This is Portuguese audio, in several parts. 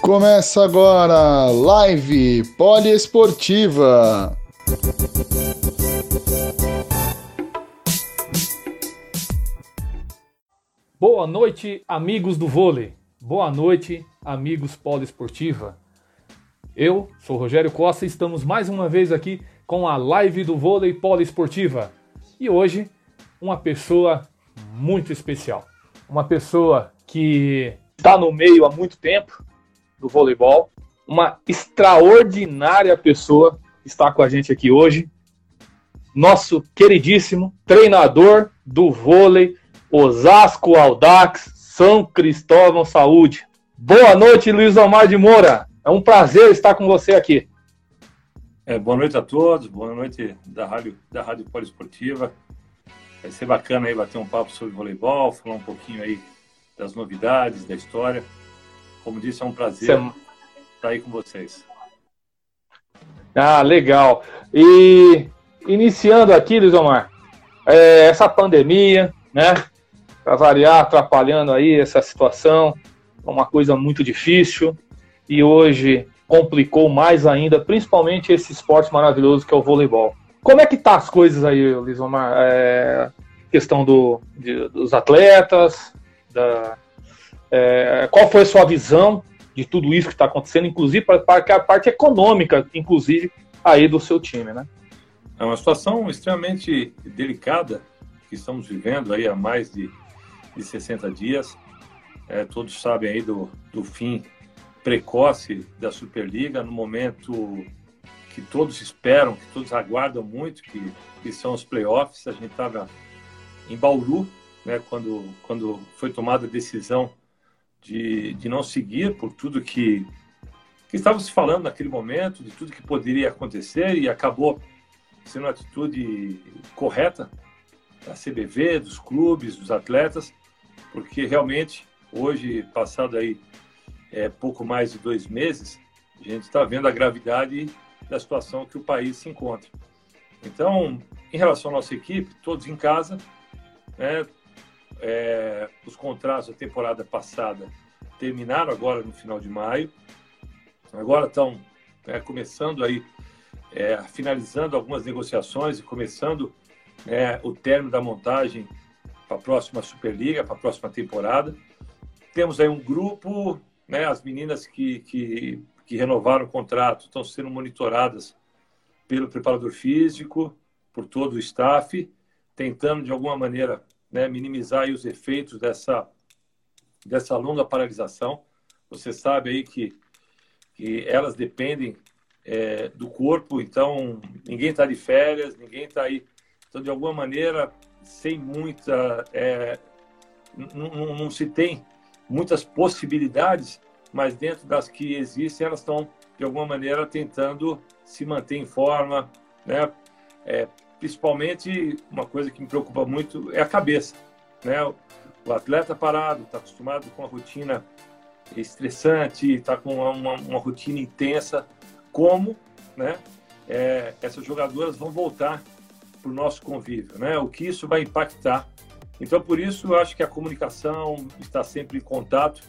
Começa agora live poliesportiva. Boa noite, amigos do vôlei. Boa noite, amigos poliesportiva. Eu sou Rogério Costa e estamos mais uma vez aqui com a live do vôlei poliesportiva. E hoje, uma pessoa muito especial. Uma pessoa que está no meio há muito tempo, do voleibol. Uma extraordinária pessoa está com a gente aqui hoje. Nosso queridíssimo treinador do vôlei Osasco Aldax São Cristóvão Saúde. Boa noite, Luiz Omar de Moura. É um prazer estar com você aqui. É, boa noite a todos, boa noite da Rádio, da Rádio Poliesportiva. Vai ser bacana aí bater um papo sobre voleibol, falar um pouquinho aí das novidades, da história. Como disse, é um prazer Você... estar aí com vocês. Ah, legal. E iniciando aqui, Luiz Omar, é, essa pandemia, né? Para variar, atrapalhando aí essa situação, uma coisa muito difícil e hoje complicou mais ainda, principalmente esse esporte maravilhoso que é o voleibol. Como é que tá as coisas aí, Luiz Omar? É, questão do, de, dos atletas, da, é, qual foi a sua visão de tudo isso que está acontecendo, inclusive para a parte econômica, inclusive, aí do seu time, né? É uma situação extremamente delicada que estamos vivendo aí há mais de, de 60 dias. É, todos sabem aí do, do fim precoce da Superliga, no momento que todos esperam, que todos aguardam muito, que, que são os playoffs. A gente estava em Bauru, né, quando, quando foi tomada a decisão de, de não seguir por tudo que, que estava se falando naquele momento, de tudo que poderia acontecer e acabou sendo uma atitude correta da CBV, dos clubes, dos atletas, porque realmente hoje, passado aí é, pouco mais de dois meses, a gente está vendo a gravidade da situação que o país se encontra. Então, em relação à nossa equipe, todos em casa, né, é, os contratos da temporada passada terminaram agora no final de maio. Agora estão é, começando aí, é, finalizando algumas negociações e começando é, o término da montagem para a próxima Superliga, para a próxima temporada. Temos aí um grupo, né, as meninas que, que, que renovaram o contrato estão sendo monitoradas pelo preparador físico, por todo o staff, tentando de alguma maneira né, minimizar os efeitos dessa, dessa longa paralisação. Você sabe aí que, que elas dependem é, do corpo, então ninguém está de férias, ninguém está aí. Então, de alguma maneira, sem muita. É, não se tem muitas possibilidades, mas dentro das que existem, elas estão, de alguma maneira, tentando se manter em forma, né? É, principalmente uma coisa que me preocupa muito é a cabeça, né? O atleta parado, está acostumado com a rotina estressante, está com uma, uma, rotina intensa, como, né? É, essas jogadoras vão voltar para o nosso convívio, né? O que isso vai impactar. Então, por isso, eu acho que a comunicação, está sempre em contato,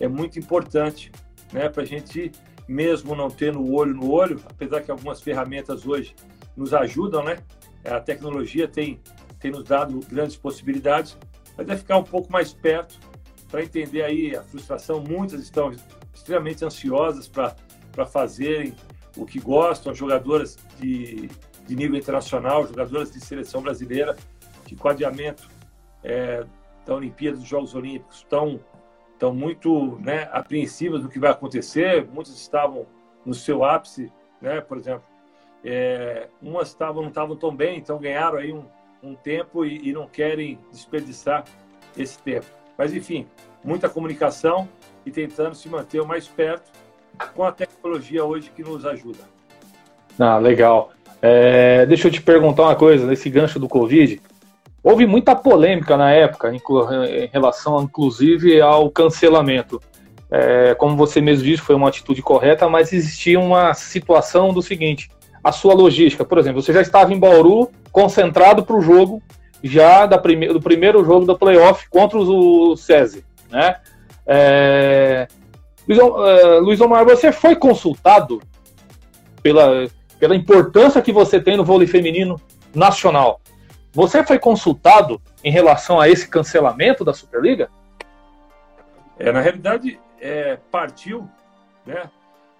é muito importante, né? Para a gente, mesmo não tendo o olho no olho, apesar que algumas ferramentas hoje nos ajudam, né? A tecnologia tem, tem nos dado grandes possibilidades, mas é ficar um pouco mais perto para entender aí a frustração. Muitas estão extremamente ansiosas para fazerem o que gostam, jogadoras de, de nível internacional, jogadoras de seleção brasileira, que com adiamento é, da Olimpíada, dos Jogos Olímpicos, estão, estão muito né, apreensivas do que vai acontecer. Muitas estavam no seu ápice, né, por exemplo, é, umas estavam, não estavam tão bem, então ganharam aí um, um tempo e, e não querem desperdiçar esse tempo. Mas, enfim, muita comunicação e tentando se manter o mais perto com a tecnologia hoje que nos ajuda. Ah, legal. É, deixa eu te perguntar uma coisa, nesse gancho do Covid, houve muita polêmica na época em, relação, inclusive, ao cancelamento. é, como você mesmo disse, foi uma atitude correta, mas existia uma situação do seguinte: a sua logística, por exemplo, você já estava em Bauru, concentrado para o jogo, já da prime do primeiro jogo da playoff contra o SESI, né? É... Luiz, uh, Luiz Omar, você foi consultado pela, pela importância que você tem no vôlei feminino nacional. Você foi consultado em relação a esse cancelamento da Superliga? É, na realidade, é, partiu né,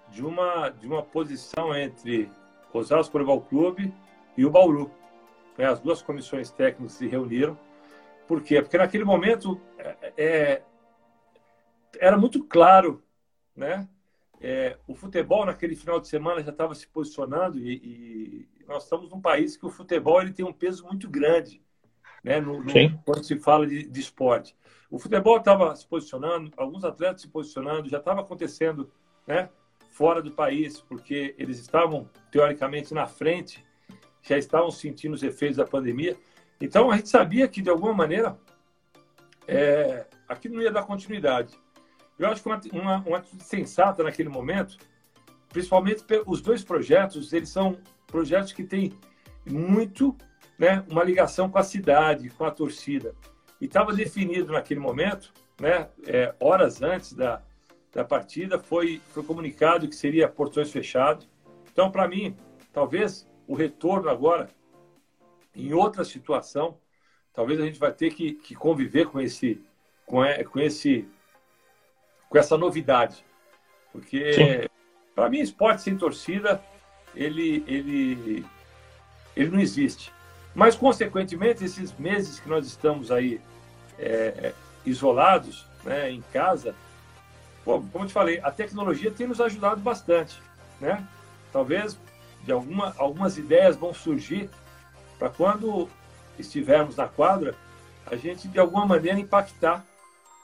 de, uma, de uma posição entre Osasco Voleibol Clube e o Bauru. Né, as duas comissões técnicas se reuniram. Por quê? Porque naquele momento é, é era muito claro, né? É, o futebol naquele final de semana já estava se posicionando e, e, nós estamos num país que o futebol ele tem um peso muito grande, né? No, no quando se fala de, de esporte. O futebol estava se posicionando, alguns atletas se posicionando, já estava acontecendo né, fora do país, porque eles estavam, teoricamente, na frente, já estavam sentindo os efeitos da pandemia. Então, a gente sabia que, de alguma maneira, é, aquilo não ia dar continuidade. Eu acho que uma, uma, uma atitude sensata naquele momento, principalmente os dois projetos, eles são projetos que têm muito né, uma ligação com a cidade, com a torcida. E estava definido naquele momento, né, é, horas antes da, da partida, foi, foi comunicado que seria portões fechados. Então, para mim, talvez o retorno agora, em outra situação, talvez a gente vai ter que, que conviver com esse, com, com esse, com essa novidade, porque para mim esporte sem torcida ele, ele, ele não existe. Mas, consequentemente, esses meses que nós estamos aí é, isolados, né, em casa, pô, como eu te falei, a tecnologia tem nos ajudado bastante, né? Talvez de alguma, algumas ideias vão surgir para quando estivermos na quadra, a gente de alguma maneira impactar,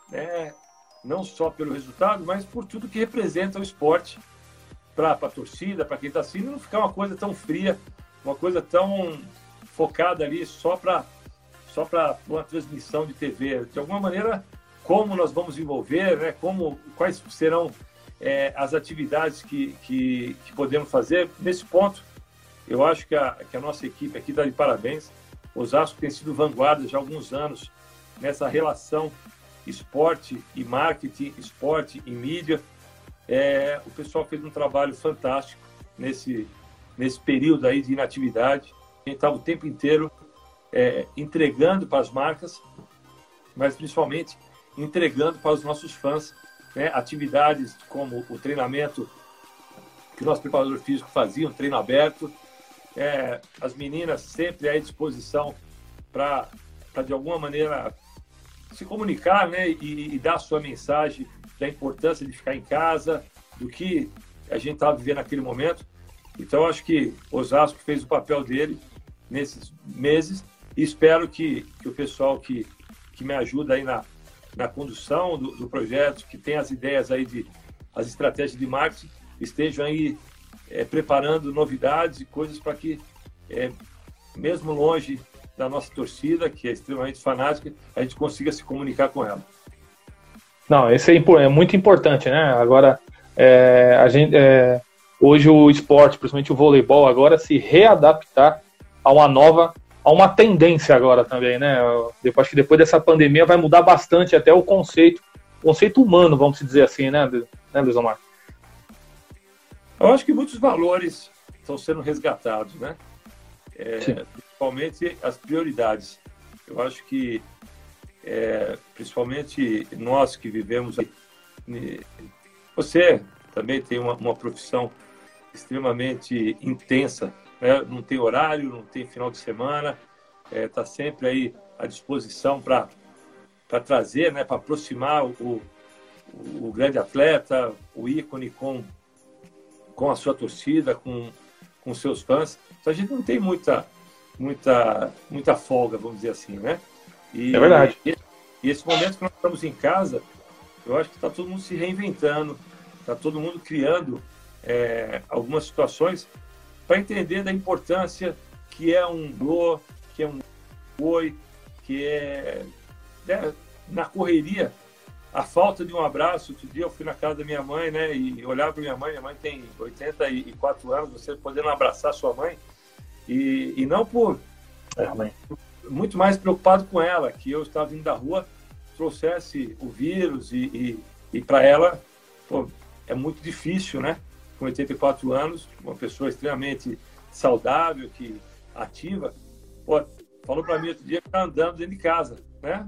né? Não só pelo resultado, mas por tudo que representa o esporte para a torcida, para quem está assistindo, não ficar uma coisa tão fria, uma coisa tão focada ali só para só para uma transmissão de TV. De alguma maneira, como nós vamos envolver, né? como, quais serão é, as atividades que, que, que, podemos fazer. Nesse ponto, eu acho que a, que a nossa equipe aqui dá de parabéns. Osasco tem sido vanguarda já há alguns anos nessa relação esporte e marketing, esporte e mídia. É, o pessoal fez um trabalho fantástico nesse, nesse período aí de inatividade. A gente estava o tempo inteiro é, entregando para as marcas, mas principalmente entregando para os nossos fãs né, atividades como o treinamento que o nosso preparador físico fazia, um treino aberto, é, as meninas sempre à disposição para, de alguma maneira, se comunicar né, e, e, dar a sua mensagem da importância de ficar em casa, do que a gente estava vivendo naquele momento. Então, acho que Osasco fez o papel dele nesses meses e espero que, que o pessoal que, que me ajuda aí na, na condução do, do projeto, que tem as ideias aí de as estratégias de marketing, estejam aí é, preparando novidades e coisas para que, é, mesmo longe da nossa torcida, que é extremamente fanática, a gente consiga se comunicar com ela. Não, esse é, é muito importante, né? Agora, é, a gente, é, hoje o esporte, principalmente o voleibol, agora se readaptar a uma nova há uma tendência agora também, né? Eu acho que depois dessa pandemia vai mudar bastante até o conceito, conceito humano, vamos dizer assim, né, né Luiz Omar? Eu acho que muitos valores estão sendo resgatados, né? Principalmente as prioridades. Eu acho que, é, principalmente nós que vivemos aí, você também tem uma, uma profissão extremamente intensa né? não tem horário, não tem final de semana, está é, tá sempre aí à disposição para trazer, né? para aproximar o, o, grande atleta, o ícone com, com a sua torcida, com, com seus fãs. Então a gente não tem muita, muita, muita folga, vamos dizer assim, né? E, é verdade. E, e esse momento que nós estamos em casa, eu acho que está todo mundo se reinventando, está todo mundo criando é, algumas situações para entender da importância que é um blô, que é um oi, que é né, na correria a falta de um abraço. Outro dia eu fui na casa da minha mãe, né? E olhar para minha mãe, minha mãe tem 84 anos, você podendo abraçar sua mãe. E, e não por. É. Muito mais preocupado com ela, que eu estava vindo da rua, trouxesse o vírus e, e, e para ela, pô, é muito difícil, né? Com 84 anos, uma pessoa extremamente saudável, que ativa, pô, falou para mim outro dia que está andando dentro de casa, né?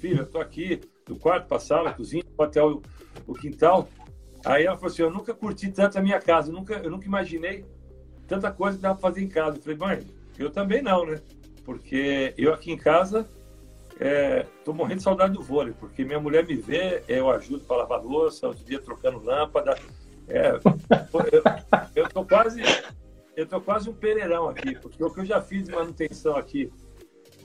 Filho, eu tô aqui do quarto para a sala, cozinha, até o, o quintal. Aí ela falou assim: Eu nunca curti tanto a minha casa, nunca, eu nunca imaginei tanta coisa que dava para fazer em casa. Eu falei, mãe, eu também não, né? Porque eu aqui em casa é, morrendo de saudade do vôlei, porque minha mulher me vê, eu ajudo para lavar louça, outro dia trocando lâmpada. É, eu, estou quase eu tô quase um pereirão aqui, porque o que eu já fiz de manutenção aqui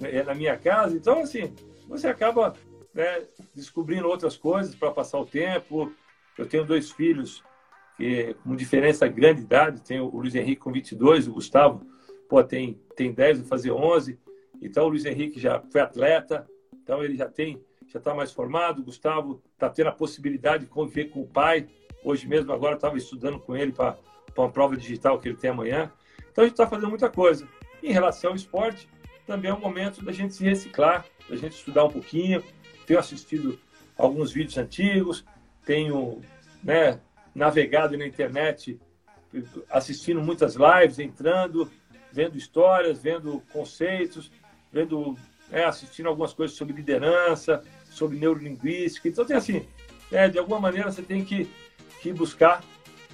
é na minha casa, então assim, você acaba né, descobrindo outras coisas para passar o tempo. Eu tenho dois filhos que com diferença grande de idade, tenho o Luiz Henrique com 22, o Gustavo pô, tem, tem 10, vai fazer 11. Então o Luiz Henrique já foi atleta, então ele já tem, já está mais formado. O Gustavo está tendo a possibilidade de conviver com o pai. Hoje mesmo, agora, estava estudando com ele para uma prova digital que ele tem amanhã. Então a gente está fazendo muita coisa. Em relação ao esporte, também é um momento da gente se reciclar, da gente estudar um pouquinho, tenho assistido alguns vídeos antigos, tenho né, navegado na internet, assistindo muitas lives, entrando, vendo histórias, vendo conceitos, vendo, é, assistindo algumas coisas sobre liderança, sobre neurolinguística. Então, tem assim, é, de alguma maneira você tem que, que buscar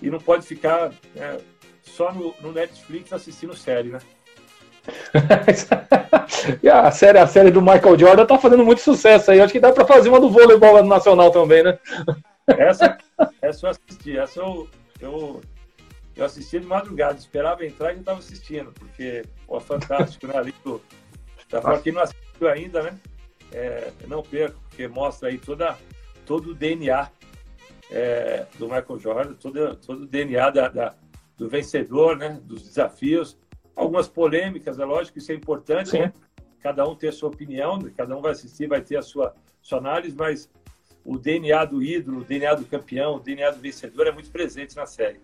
e não pode ficar é, só no, no Netflix assistindo série, né? a série, a série do Michael Jordan tá fazendo muito sucesso aí. Acho que dá para fazer uma do voleibol nacional também, né? Essa, essa eu assisti. Essa eu, eu, eu assisti de madrugada. Esperava entrar e já estava assistindo, porque é fantástico, né? Ali do, tá, pra quem não assistiu ainda, né? É, não perca, porque mostra aí toda, todo o DNA é, do Michael Jordan, todo, todo o DNA da, da, do vencedor, né? Dos desafios algumas polêmicas, é lógico, isso é importante, né? Cada um ter a sua opinião, cada um vai assistir, vai ter a sua, sua análise, mas o DNA do ídolo, o DNA do campeão, o DNA do vencedor é muito presente na série.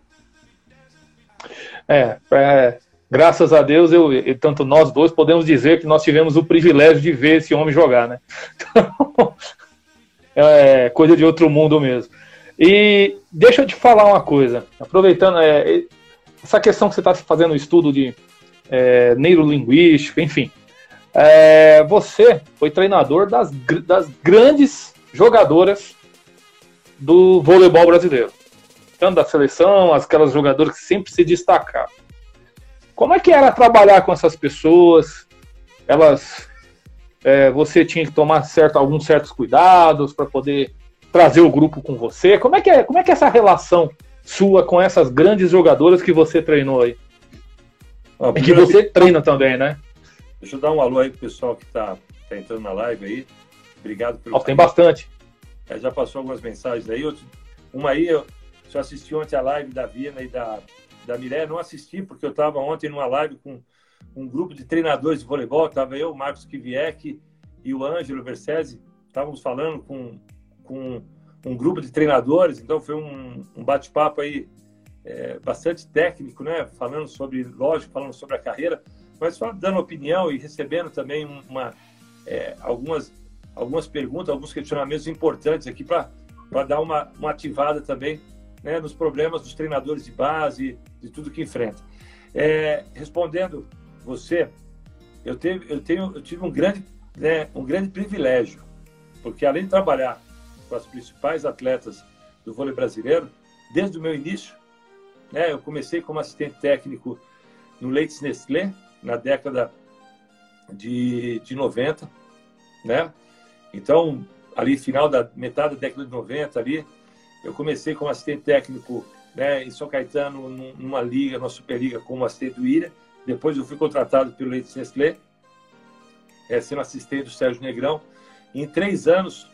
É, é graças a Deus, eu, tanto nós dois podemos dizer que nós tivemos o privilégio de ver esse homem jogar, né? Então, é coisa de outro mundo mesmo. E deixa eu te falar uma coisa, aproveitando é, essa questão que você está fazendo o estudo de é, neurolinguística, enfim. É, você foi treinador das, das grandes jogadoras do voleibol brasileiro. Tanto da seleção, aquelas jogadoras que sempre se destacaram. Como é que era trabalhar com essas pessoas? Elas, é, você tinha que tomar certo, alguns certos cuidados para poder trazer o grupo com você. Como é que é, como é que é essa relação sua com essas grandes jogadoras que você treinou aí? Ó, e que você treina também, né? Deixa eu dar um alô aí pro pessoal que está tá entrando na live aí. Obrigado pelo. Oh, tem bastante. É, já passou algumas mensagens aí. Uma aí, eu só assisti ontem a live da Vina e da, da Miré. Não assisti, porque eu estava ontem numa live com um grupo de treinadores de voleibol. Estava eu, o Marcos Kiviek e o Ângelo Versese. Estávamos falando com, com um grupo de treinadores. Então foi um, um bate-papo aí é, bastante técnico, né? Falando sobre, lógico, falando sobre a carreira, mas só dando opinião e recebendo também uma, é, algumas, algumas perguntas, alguns questionamentos importantes aqui para dar uma, uma ativada também né, nos problemas dos treinadores de base, de tudo que enfrenta. É, respondendo você, eu, teve, eu, tenho, eu tive um grande, né, um grande privilégio, porque além de trabalhar com as principais atletas do vôlei brasileiro, desde o meu início, né? Eu comecei como assistente técnico no Leites Nestlé, na década de, de 90, né? Então, ali final da metade da década de 90 ali, eu comecei como assistente técnico né, em São Caetano, numa liga, numa Superliga, como assistente do Ira. Depois eu fui contratado pelo Leites Nestlé, é, sendo assistente do Sérgio Negrão. em três anos,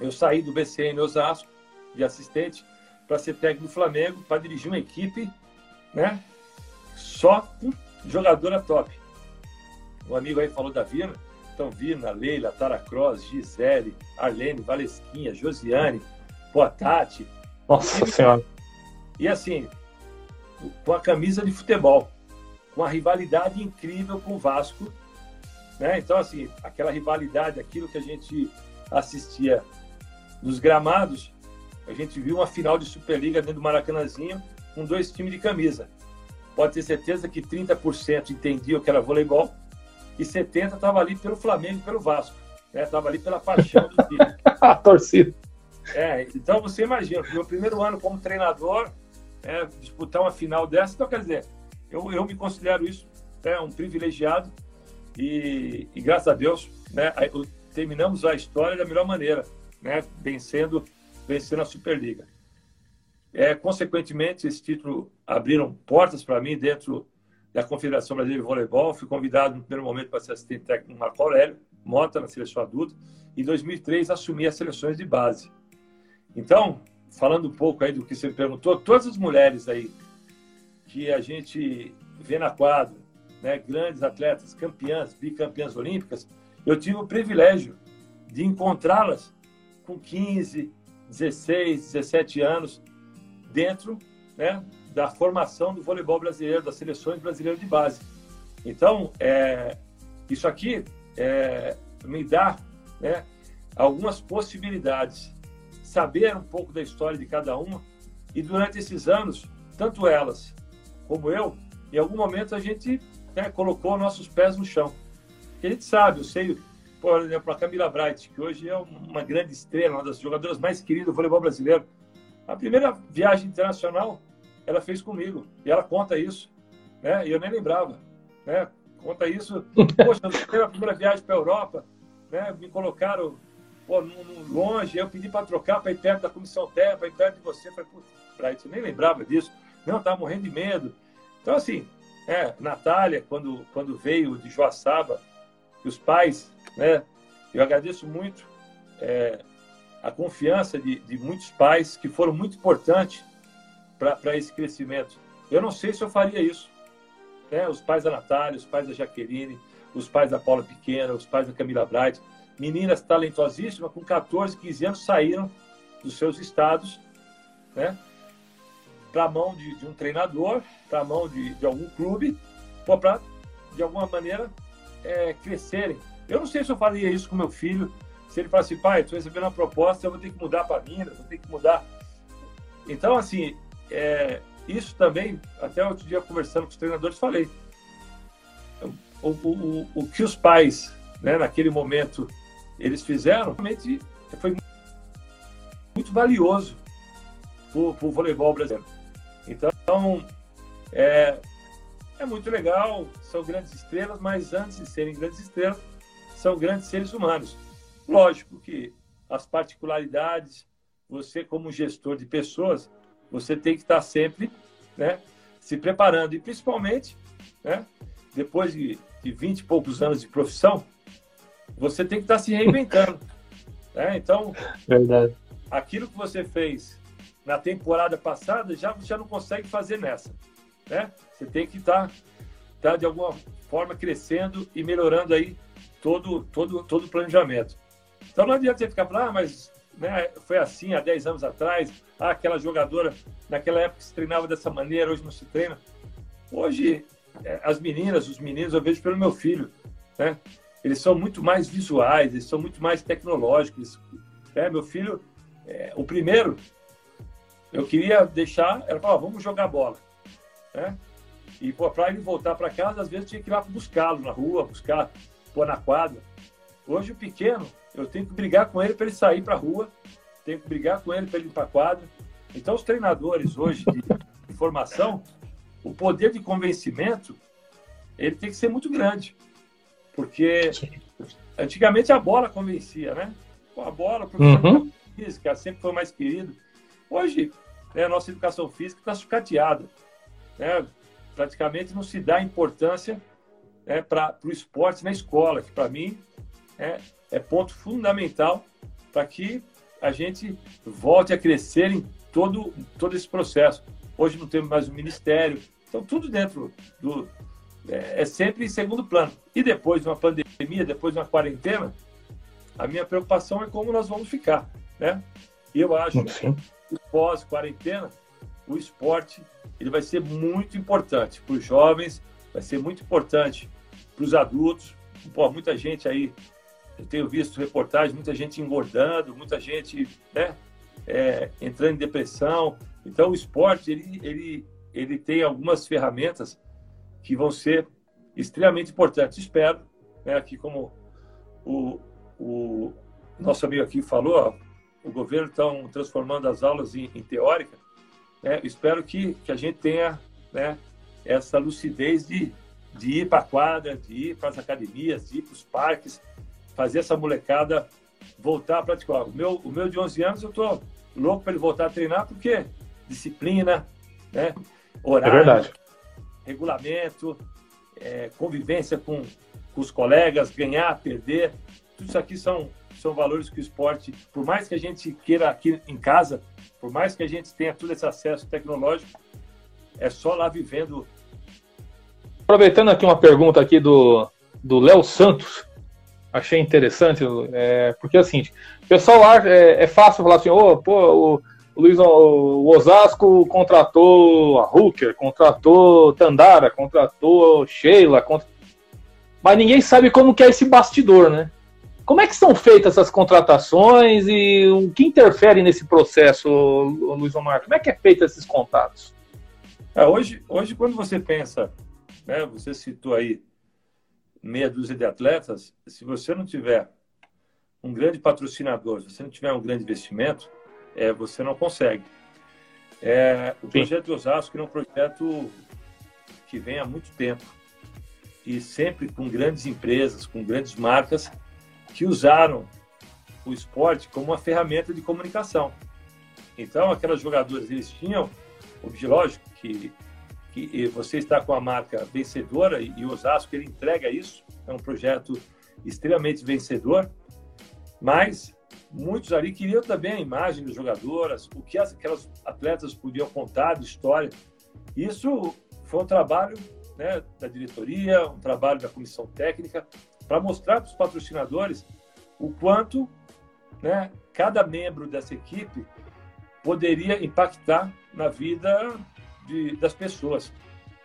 eu saí do BCN Osasco, de assistente, para ser técnico do Flamengo, para dirigir uma equipe, né? Só com jogadora top. O amigo aí falou da Vina. Estão vindo, a Leila, a Tara Cross, Gisele, Arlene, Valesquinha, Josiane, Boa Tati. Nossa Senhora. E assim, com a camisa de futebol, com a rivalidade incrível com o Vasco. Né? Então, assim, aquela rivalidade, aquilo que a gente assistia nos gramados, a gente viu uma final de Superliga dentro do Maracanãzinho com dois times de camisa. Pode ter certeza que 30% entendiam que era voleibol e 70% estava ali pelo Flamengo e pelo Vasco. Estava né? ali pela paixão do time. a torcida. É, então você imagina, meu primeiro ano como treinador, é, disputar uma final dessa, então quer dizer, eu, eu me considero isso é, um privilegiado e, e graças a Deus né, terminamos a história da melhor maneira, né, vencendo, vencendo a Superliga. É, consequentemente, esse título abriram portas para mim dentro da Confederação Brasileira de Voleibol. Fui convidado no primeiro momento para ser assistente técnico do Marco Aurélio Mota, na seleção adulta. Em 2003, assumi as seleções de base. Então, falando um pouco aí do que você me perguntou, todas as mulheres aí que a gente vê na quadra, né, grandes atletas, campeãs, bicampeãs olímpicas, eu tive o privilégio de encontrá-las com 15, 16, 17 anos dentro né, da formação do voleibol brasileiro, das seleções brasileiras de base. Então, é, isso aqui é, me dá né, algumas possibilidades. Saber um pouco da história de cada uma e durante esses anos, tanto elas como eu, em algum momento a gente né, colocou nossos pés no chão. Porque a gente sabe, eu sei, por exemplo, a Camila Bright, que hoje é uma grande estrela, uma das jogadoras mais queridas do voleibol brasileiro. A primeira viagem internacional ela fez comigo. E ela conta isso. Né? E eu nem lembrava. Né? Conta isso. Poxa, eu a primeira viagem para a Europa. Né? Me colocaram pô, longe. Eu pedi para trocar para ir perto da comissão técnica, para ir perto de você. Eu falei, Bright, eu nem lembrava disso. Não, estava morrendo de medo. Então, assim, é, Natália, quando, quando veio de Joaçaba, os pais, né, eu agradeço muito é, a confiança de, de muitos pais que foram muito importantes para esse crescimento. Eu não sei se eu faria isso. Né? Os pais da Natália, os pais da Jaqueline, os pais da Paula Pequena, os pais da Camila Bright, meninas talentosíssimas, com 14, 15 anos, saíram dos seus estados né? para a mão de, de, um treinador, para a mão de, de, algum clube, para, de alguma maneira, é, crescerem. Eu não sei se eu faria isso com meu filho, se ele falasse, pai, estou recebendo uma proposta, eu vou ter que mudar para Minas, vou ter que mudar. Então, assim, é, isso também, até outro dia conversando com os treinadores, falei. O, o, o que os pais, né, naquele momento, eles fizeram, realmente foi muito valioso para o voleibol brasileiro. Então, é, é muito legal, são grandes estrelas, mas antes de serem grandes estrelas, são grandes seres humanos. Lógico que as particularidades, você como gestor de pessoas, você tem que estar sempre né, se preparando. E principalmente, né, depois de, de 20 e poucos anos de profissão, você tem que estar se reinventando. né? Então, Verdade. aquilo que você fez na temporada passada, já você já não consegue fazer nessa. Né? Você tem que estar, estar de alguma forma crescendo e melhorando aí todo, todo, todo o planejamento. Então não adianta você ficar falando, ah, mas né, foi assim há 10 anos atrás, ah, aquela jogadora naquela época se treinava dessa maneira, hoje não se treina. Hoje, é, as meninas, os meninos, eu vejo pelo meu filho, né? Eles são muito mais visuais, eles são muito mais tecnológicos. Né? Meu filho, é, o primeiro, eu queria deixar, ela falou, vamos jogar bola, né? E para ele voltar para casa, às vezes tinha que ir lá buscá-lo na rua, buscar, pôr na quadra. Hoje o pequeno, eu tenho que brigar com ele para ele sair para a rua, tenho que brigar com ele para ele ir para a quadra. Então, os treinadores hoje de, formação, o poder de convencimento, ele tem que ser muito grande. Porque antigamente a bola convencia, né? A bola, porque uhum. física sempre foi mais querido. Hoje, né, a nossa educação física está sucateada. Né? Praticamente não se dá importância né, para o esporte na escola, que para mim é, é ponto fundamental para que a gente volte a crescer em todo, todo esse processo. Hoje não temos mais o ministério, então tudo dentro do. É, é sempre em segundo plano. E depois de uma pandemia depois de uma quarentena, a minha preocupação é como nós vamos ficar, né? E eu acho Sim. que pós-quarentena, o esporte ele vai ser muito importante para os jovens, vai ser muito importante para os adultos. Pô, muita gente aí, eu tenho visto reportagens, muita gente engordando, muita gente né, é, entrando em depressão. Então, o esporte ele, ele, ele tem algumas ferramentas que vão ser extremamente importantes. Espero né, que, como o, o nosso amigo aqui falou, o governo está transformando as aulas em, em teórica. Né? Espero que, que a gente tenha né, essa lucidez de, de ir para a quadra, de ir para as academias, de ir para os parques, fazer essa molecada voltar a praticar. O meu, o meu de 11 anos, eu estou louco para ele voltar a treinar, porque disciplina, né? horário, é regulamento, é, convivência com, com os colegas, ganhar, perder, tudo isso aqui são, são valores que o esporte, por mais que a gente queira aqui em casa, por mais que a gente tenha todo esse acesso tecnológico, é só lá vivendo. Aproveitando aqui uma pergunta aqui do do Léo Santos, achei interessante, é, porque é o pessoal lá é, é fácil falar assim, oh, pô, o, o Luiz o Osasco contratou a Hooker, contratou Tandara, contratou Sheila, cont... mas ninguém sabe como que é esse bastidor, né? Como é que são feitas essas contratações e o que interfere nesse processo, Luiz Omar? Como é que é feito esses contatos? É, hoje, hoje, quando você pensa, né, você citou aí meia dúzia de atletas, se você não tiver um grande patrocinador, se você não tiver um grande investimento, é, você não consegue. É, o Sim. projeto de Osasco é um projeto que vem há muito tempo e sempre com grandes empresas, com grandes marcas que usaram o esporte como uma ferramenta de comunicação. Então, aquelas jogadoras, eles tinham, lógico, que, que você está com a marca vencedora e, o Osasco, ele entrega isso, é um projeto extremamente vencedor, mas muitos ali queriam também a imagem das jogadoras, o que aquelas atletas podiam contar de história. Isso foi um trabalho né, da diretoria, um trabalho da comissão técnica, para mostrar para os patrocinadores o quanto né, cada membro dessa equipe poderia impactar na vida de, das pessoas.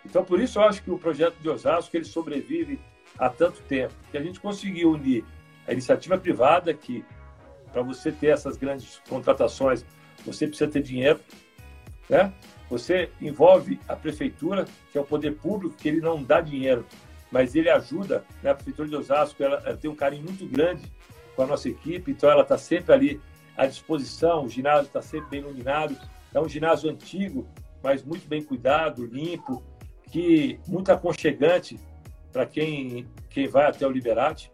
Então, por isso, eu acho que o projeto de Osasco ele sobrevive há tanto tempo, que a gente conseguiu unir a iniciativa privada, que para você ter essas grandes contratações, você precisa ter dinheiro, né? Você envolve a prefeitura, que é o poder público, que ele não dá dinheiro, mas ele ajuda. Né? A prefeitura de Osasco ela, ela tem um carinho muito grande com a nossa equipe, então ela está sempre ali à disposição. O ginásio está sempre bem iluminado. É um ginásio antigo, mas muito bem cuidado, limpo, que muito aconchegante para quem, quem vai até o Liberate.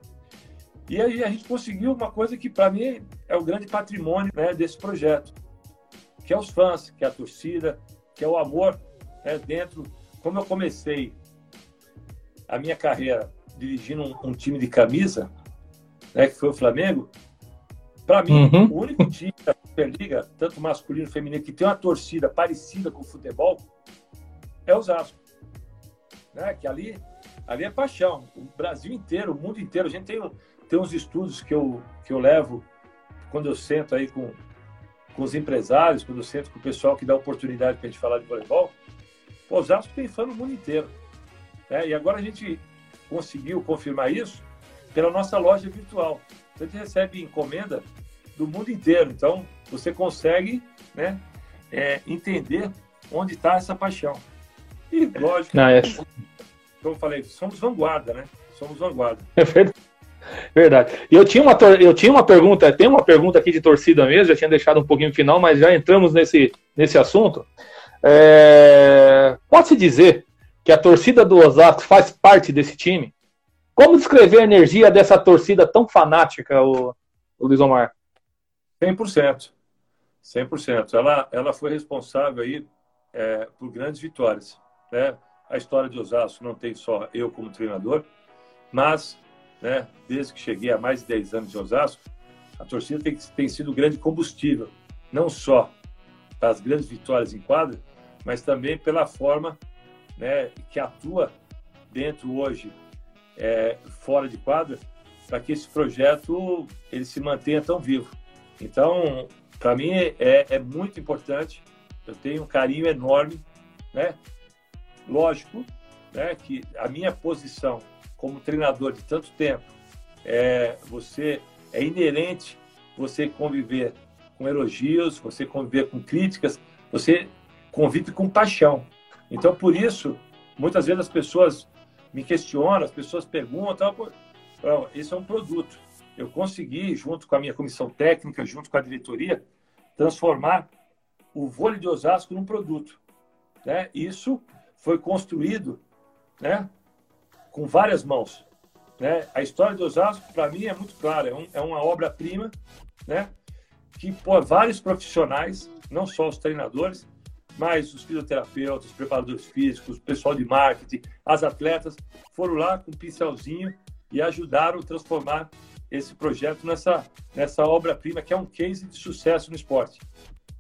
E aí a gente conseguiu uma coisa que para mim é o grande patrimônio né, desse projeto, que é os fãs, que é a torcida, que é o amor né, dentro. Como eu comecei a minha carreira dirigindo um, um time de camisa, né, que foi o Flamengo, para mim, uhum. o único time da Superliga, tanto masculino como feminino, que tem uma torcida parecida com o futebol, é o Osasco. Né? Que ali, ali é paixão. O Brasil inteiro, o mundo inteiro. A gente tem, tem uns estudos que eu, que eu levo quando eu sento aí com, com os empresários, quando eu sento com o pessoal que dá oportunidade para a gente falar de voleibol. O Osasco tem fã no mundo inteiro. Né? E agora a gente conseguiu confirmar isso pela nossa loja virtual. Então, a gente recebe encomenda do mundo inteiro. Então, você consegue né, é, entender onde está essa paixão. E, lógico, Não, é... como eu falei, somos vanguarda, né? Somos vanguarda. É verdade. Verdade. E eu tinha uma, eu tinha uma pergunta, tem uma pergunta aqui de torcida mesmo, já tinha deixado um pouquinho no final, mas já entramos nesse, nesse assunto. É... Pode-se dizer que a torcida do Osasco faz parte desse time. Como descrever a energia dessa torcida tão fanática, o, o Luiz Omar? 100%. 100%. Ela, ela foi responsável aí é, por grandes vitórias. Né? A história de Osasco não tem só eu como treinador, mas né, desde que cheguei há mais de 10 anos em Osasco, a torcida tem, tem sido grande combustível, não só para as grandes vitórias em quadra, mas também pela forma né, que atua dentro hoje, é, fora de quadra, para que esse projeto ele se mantenha tão vivo. Então, para mim é, é muito importante. Eu tenho um carinho enorme, né? Lógico, né, que a minha posição como treinador de tanto tempo é você é inerente você conviver com elogios, você conviver com críticas, você convive com paixão. Então, por isso, muitas vezes as pessoas me questionam, as pessoas perguntam, oh, isso é um produto. Eu consegui, junto com a minha comissão técnica, junto com a diretoria, transformar o vôlei de Osasco num produto. Né? Isso foi construído né, com várias mãos. Né? A história de Osasco, para mim, é muito clara. É, um, é uma obra-prima né, que por vários profissionais, não só os treinadores, mas os fisioterapeutas, os preparadores físicos, o pessoal de marketing, as atletas, foram lá com um pincelzinho e ajudaram a transformar esse projeto nessa, nessa obra-prima, que é um case de sucesso no esporte.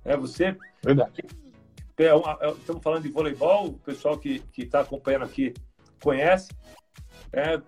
É você. Verdade. É, é, estamos falando de voleibol, o pessoal que está acompanhando aqui conhece. É,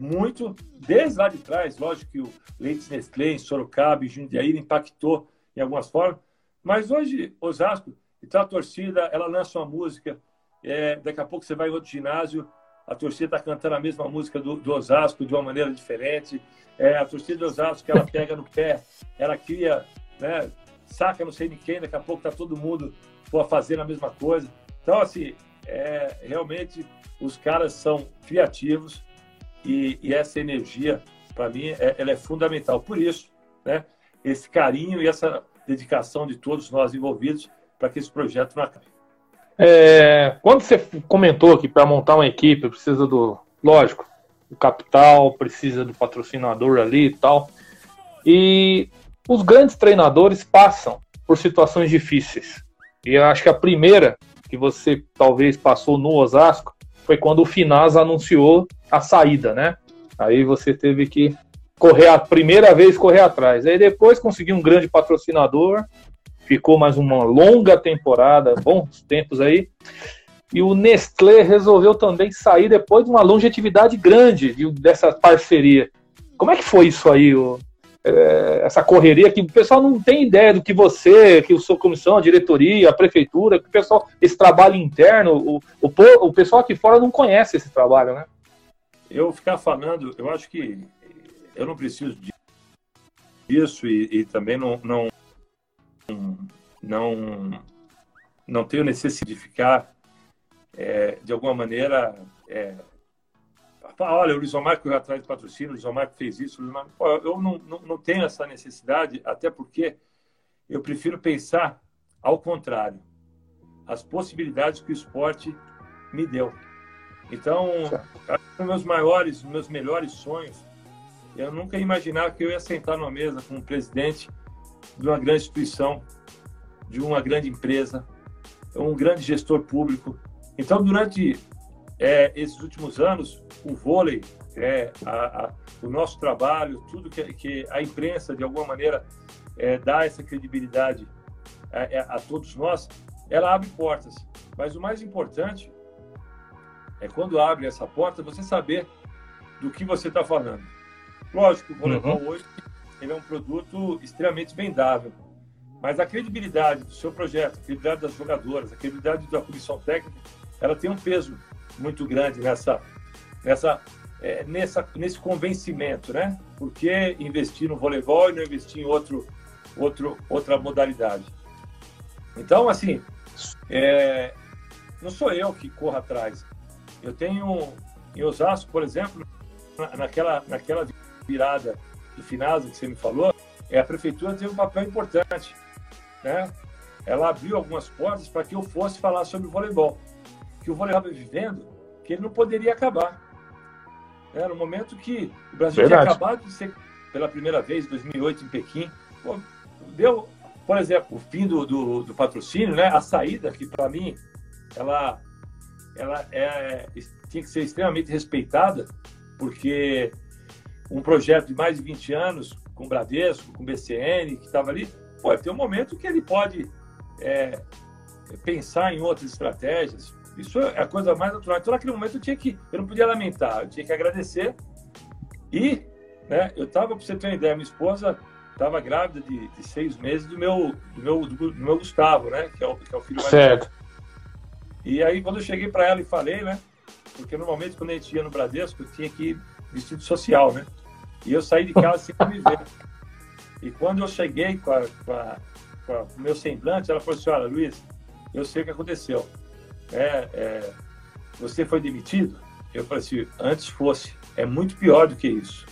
muito, desde lá de trás, lógico que o Leite Nestlé, em Sorocaba e Jundiaí impactou em algumas formas, mas hoje, Osasco, então a torcida, ela lança uma música, é, daqui a pouco você vai em outro ginásio, a torcida está cantando a mesma música do, do, Osasco de uma maneira diferente, é, a torcida do Osasco, ela pega no pé, ela cria, né, saca não sei de quem, daqui a pouco está todo mundo for fazendo a mesma coisa. Então, assim, é, realmente os caras são criativos, e, e essa energia, para mim, é, ela é fundamental. Por isso, né, esse carinho e essa dedicação de todos nós envolvidos para que esse projeto não acabe. É, quando você comentou que para montar uma equipe precisa do, lógico, do capital, precisa do patrocinador ali e tal. E os grandes treinadores passam por situações difíceis. E eu acho que a primeira que você talvez passou no Osasco foi quando o Finaz anunciou a saída, né? Aí você teve que correr a primeira vez correr atrás. Aí depois conseguiu um grande patrocinador, ficou mais uma longa temporada, bons tempos aí. E o Nestlé resolveu também sair depois de uma longevidade grande dessa parceria. Como é que foi isso aí? O, é, essa correria que o pessoal não tem ideia do que você, que o sua comissão, a diretoria, a prefeitura, que o pessoal, esse trabalho interno, o, o, o pessoal aqui fora não conhece esse trabalho, né? Eu ficar falando, eu acho que eu não preciso disso e, e também não, não, não, não tenho necessidade de ficar, é, de alguma maneira, é, olha, o Luiz Omar correu atrás de patrocínio, o Luiz Omar fez isso, Omar... Pô, eu não, não, não tenho essa necessidade, até porque eu prefiro pensar ao contrário, as possibilidades que o esporte me deu. Então, um meus maiores, meus melhores sonhos, eu nunca ia imaginar que eu ia sentar numa mesa com um presidente de uma grande instituição, de uma grande empresa, um grande gestor público. Então, durante é, esses últimos anos, o vôlei, é, a, a, o nosso trabalho, tudo que, que, a imprensa, de alguma maneira, é, dá essa credibilidade a, é, a, todos nós, ela abre portas. Mas o mais importante é quando abre essa porta, você saber do que você está falando. Lógico, o voleibol uhum. hoje ele é um produto extremamente vendável, mas a credibilidade do seu projeto, a credibilidade das jogadoras, a credibilidade da comissão técnica, ela tem um peso muito grande nessa, nessa, é, nessa, nesse convencimento, né? Por que investir no voleibol e não investir em outro, outro, outra modalidade? Então, assim, é, não sou eu que corro atrás. Eu tenho em Osasco, por exemplo, naquela, naquela virada de finado que você me falou, é, a prefeitura teve um papel importante. Né? Ela abriu algumas portas para que eu fosse falar sobre o voleibol que o vôlei estava vivendo, que ele não poderia acabar. Era no momento que o Brasil Verdade. tinha acabado de ser pela primeira vez, em 2008, em Pequim. Pô, deu, por exemplo, o fim do, do, do patrocínio, né? a saída, que para mim ela, ela é, tinha que ser extremamente respeitada, porque um projeto de mais de 20 anos, com Bradesco, com BCN, que estava ali, pô, tem um momento que ele pode é, pensar em outras estratégias, isso é a coisa mais natural. Então, naquele momento, eu tinha que, eu não podia lamentar, eu tinha que agradecer e né? Eu tava, para você ter uma ideia, minha esposa estava grávida de, de, seis meses do meu, do meu, do meu Gustavo, né? Que é o, que é o filho mais Certo. E aí, quando eu cheguei para ela e falei, né? Porque normalmente quando a gente ia no Bradesco, eu tinha que ir vestido social, né? E eu saí de casa sem. E quando eu cheguei com, a, com, a, com, a, o meu semblante, ela falou assim: Olha, Luiz, eu sei o que aconteceu. É, é, você foi demitido? Eu falei assim: Antes fosse. É muito pior do que isso.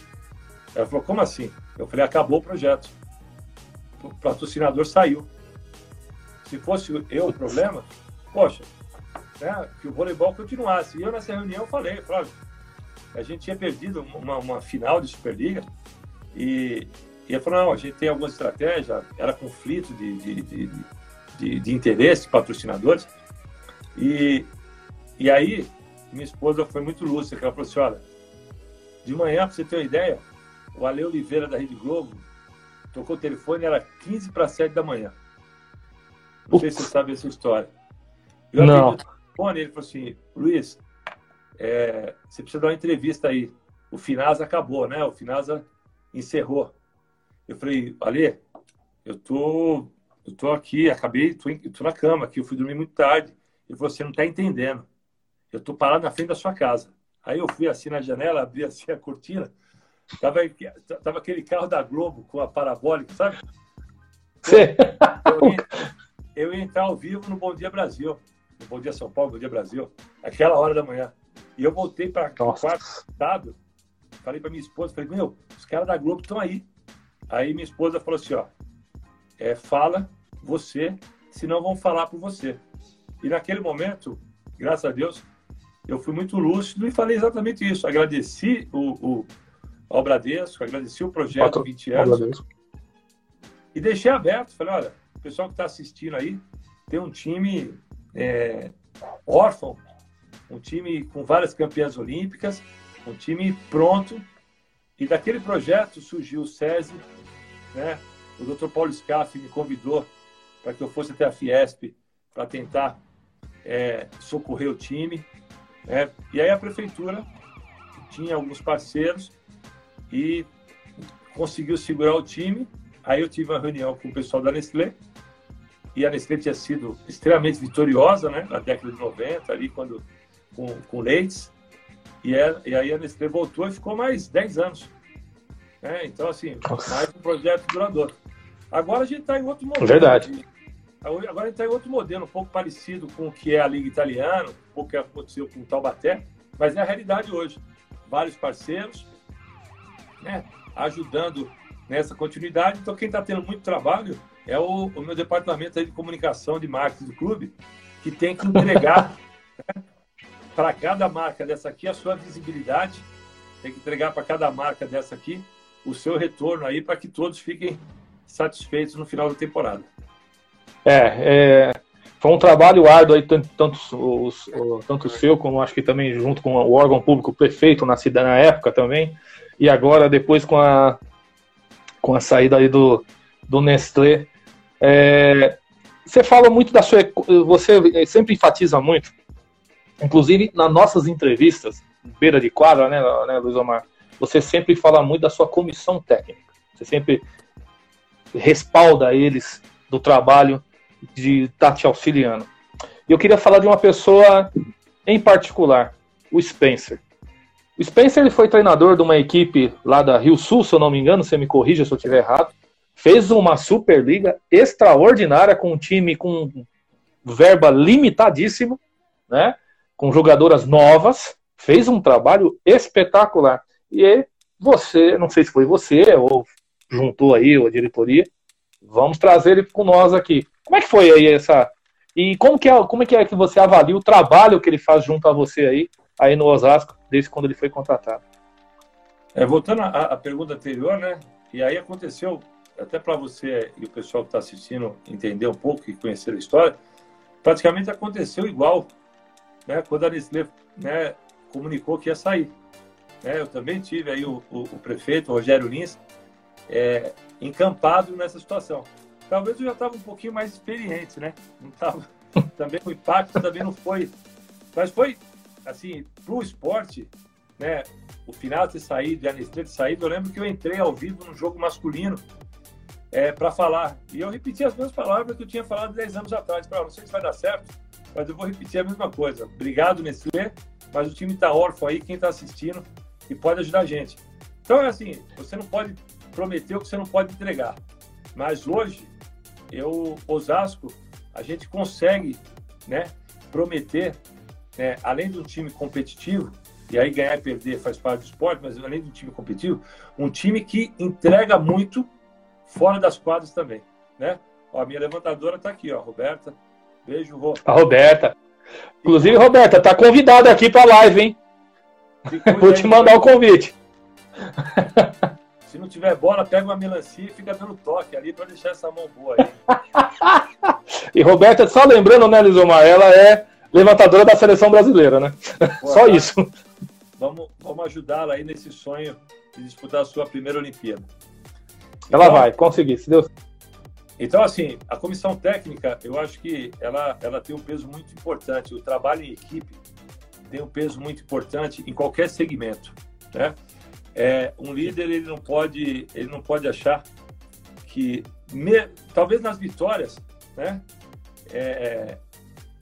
Ela falou: Como assim? Eu falei: Acabou o projeto. O patrocinador saiu. Se fosse eu o problema, poxa, né, que o voleibol continuasse. E eu nessa reunião falei: falei a gente tinha perdido uma, uma final de Superliga e, e ele falou, não, a gente tem alguma estratégia, era conflito de, de, de, de, de interesse, patrocinadores. E, e aí, minha esposa foi muito lúcida, ela falou assim, olha, de manhã, para você ter uma ideia, o Ale Oliveira da Rede Globo tocou o telefone, era 15 para 7 da manhã. Não sei se você sabe essa história. Eu não. O telefone, ele falou assim, Luiz, é, você precisa dar uma entrevista aí. O Finasa acabou, né? O Finasa encerrou. Eu falei, Ale, eu tô, eu tô aqui, acabei, tô, tô na cama aqui, eu fui dormir muito tarde. E você não está entendendo. Eu tô parado na frente da sua casa. Aí eu fui assim na janela, abri assim a cortina, tava, tava aquele carro da Globo com a parabólica, sabe? Eu ia, eu ia entrar ao vivo no Bom Dia Brasil. Bom Dia São Paulo, Bom Dia Brasil. Aquela hora da manhã. E eu voltei para o quarto estado, falei para minha esposa, falei, meu, os caras da Globo estão aí. Aí minha esposa falou assim, ó, é, fala você, senão vão falar por você. E naquele momento, graças a Deus, eu fui muito lúcido e falei exatamente isso. Agradeci o, o ao Bradesco, agradeci o projeto Patro, 20 anos. E deixei aberto. Falei, olha, o pessoal que está assistindo aí tem um time é, órfão, um time com várias campeãs olímpicas, um time pronto. E daquele projeto surgiu o SESI, né? O Dr. Paulo Scaff me convidou para que eu fosse até a Fiesp para tentar é, socorrer o time. Né? E aí a prefeitura tinha alguns parceiros e conseguiu segurar o time. Aí eu tive uma reunião com o pessoal da Nestlé e a Nestlé tinha sido extremamente vitoriosa, né? Na década de 90, ali quando com, com Leites, e, é, e aí a Nestlé voltou e ficou mais 10 anos. É, então, assim, mais um projeto duradouro. Agora a gente está em outro modelo. Verdade. Agora a gente está em outro modelo, um pouco parecido com o que é a Liga Italiana, um pouco o que aconteceu com o Taubaté, mas é a realidade hoje. Vários parceiros, né, ajudando nessa continuidade. Então, quem está tendo muito trabalho é o, o meu departamento de comunicação de marketing do clube, que tem que entregar né, para cada marca dessa aqui a sua visibilidade, tem que entregar para cada marca dessa aqui o seu retorno aí para que todos fiquem satisfeitos no final da temporada. É, é foi um trabalho árduo aí, tanto, tanto, os, tanto o seu, como acho que também junto com o órgão público, prefeito na cidade na época também, e agora depois com a, com a saída aí do, do Nestlé. É, você fala muito da sua. Você sempre enfatiza muito Inclusive, nas nossas entrevistas, beira de quadra, né, né, Luiz Omar? Você sempre fala muito da sua comissão técnica. Você sempre respalda eles do trabalho de estar tá te auxiliando. E eu queria falar de uma pessoa em particular, o Spencer. O Spencer ele foi treinador de uma equipe lá da Rio Sul, se eu não me engano, você me corrija se eu estiver errado. Fez uma Superliga extraordinária com um time com verba limitadíssimo, né? Com jogadoras novas, fez um trabalho espetacular. E você, não sei se foi você ou juntou aí a diretoria, vamos trazer ele com nós aqui. Como é que foi aí essa e como que é, como é que é que você avalia o trabalho que ele faz junto a você aí, aí no Osasco, desde quando ele foi contratado? É, voltando à, à pergunta anterior, né? E aí aconteceu, até para você e o pessoal que está assistindo entender um pouco e conhecer a história, praticamente aconteceu igual né, quando a Nestlé né, comunicou que ia sair. Né, eu também tive aí o, o, o prefeito, o Rogério Lins, é, encampado nessa situação. Talvez eu já estava um pouquinho mais experiente, né? Não tava, também o impacto também não foi. Mas foi, assim, para o esporte, né? o final ter saído, e a Nestlé ter saído, eu lembro que eu entrei ao vivo no jogo masculino é, para falar. E eu repeti as mesmas palavras que eu tinha falado 10 anos atrás. Para não sei se vai dar certo, mas eu vou repetir a mesma coisa. Obrigado, Nestlé, mas o time está órfão aí, quem está assistindo, e pode ajudar a gente. Então é assim, você não pode prometer o que você não pode entregar. Mas hoje, eu, Osasco, a gente consegue né, prometer, né, além de um time competitivo, e aí ganhar e perder faz parte do esporte, mas além de um time competitivo, um time que entrega muito fora das quadras também, né? Ó, a minha levantadora está aqui, ó, Roberta. Beijo, Rô. A Roberta. Inclusive, Roberta, tá convidada aqui para a live, hein? Vou te mandar o convite. Se não tiver bola, pega uma melancia e fica dando toque ali para deixar essa mão boa aí. e Roberta, só lembrando, né, Lisomar, ela é levantadora da seleção brasileira, né? Pô, só tá. isso. Vamos, vamos ajudá-la aí nesse sonho de disputar a sua primeira Olimpíada. Ela então, vai conseguir, se Deus. Então, assim, a comissão técnica, eu acho que ela, ela tem um peso muito importante. O trabalho em equipe tem um peso muito importante em qualquer segmento, né? É, um líder ele não pode ele não pode achar que me, talvez nas vitórias né é,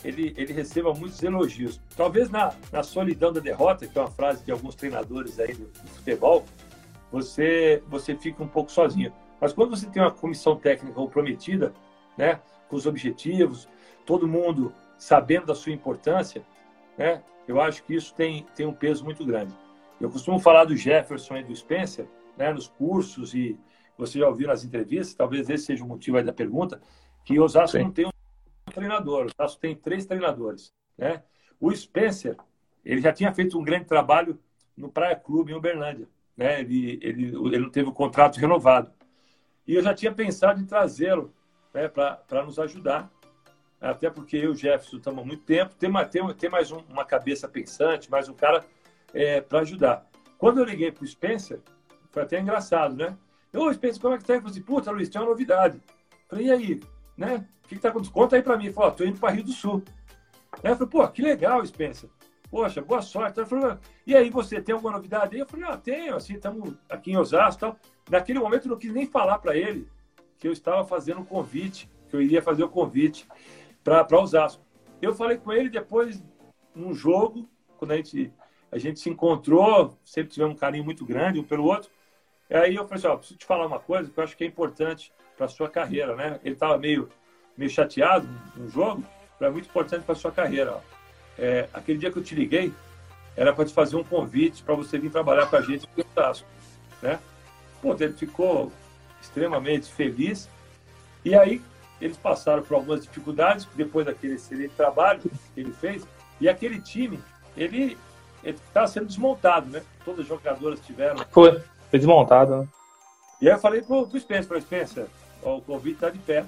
ele, ele receba muitos elogios talvez na, na solidão da derrota que é uma frase de alguns treinadores aí do, do futebol você você fica um pouco sozinho mas quando você tem uma comissão técnica comprometida né com os objetivos todo mundo sabendo da sua importância né eu acho que isso tem tem um peso muito grande eu costumo falar do Jefferson e do Spencer, né, nos cursos, e você já ouviu nas entrevistas, talvez esse seja o motivo da pergunta, que o Osasco Sim. não tem um treinador, o Osasco tem três treinadores. Né? O Spencer, ele já tinha feito um grande trabalho no Praia Clube, em Uberlândia. Né? Ele, ele, ele não teve o contrato renovado. E eu já tinha pensado em trazê-lo né, para nos ajudar. Até porque eu e o Jefferson estamos há muito tempo. Tem, tem, tem mais um, uma cabeça pensante, mais um cara é, para ajudar. Quando eu liguei para o Spencer, foi até engraçado, né? Ô, Spencer, como é que tá? Eu falei assim, puta, Luiz, tem uma novidade. Eu falei, e aí? Né? O que, que tá acontecendo? Conta aí para mim. Ele falou, tô indo para Rio do Sul. Aí eu falei, pô, que legal, Spencer. Poxa, boa sorte. Falou, e aí, você tem alguma novidade? Eu falei, ah, tenho, assim, estamos aqui em Osasco tal. Naquele momento eu não quis nem falar para ele que eu estava fazendo um convite, que eu iria fazer o um convite para Osasco. Eu falei com ele depois, num jogo, quando a gente a gente se encontrou, sempre tivemos um carinho muito grande um pelo outro. E aí eu falei assim, ó, preciso te falar uma coisa que eu acho que é importante para sua carreira, né? Ele estava meio, meio chateado no jogo, é muito importante para sua carreira. Ó. É, aquele dia que eu te liguei, era para te fazer um convite para você vir trabalhar com a gente no Tasco, né? Pô, ele ficou extremamente feliz. E aí eles passaram por algumas dificuldades depois daquele excelente trabalho que ele fez. E aquele time, ele estava sendo desmontado, né? Todas as jogadoras tiveram. Foi, foi desmontado, né? E aí eu falei pro, pro Spencer, falei, Spencer, ó, o convite está de pé.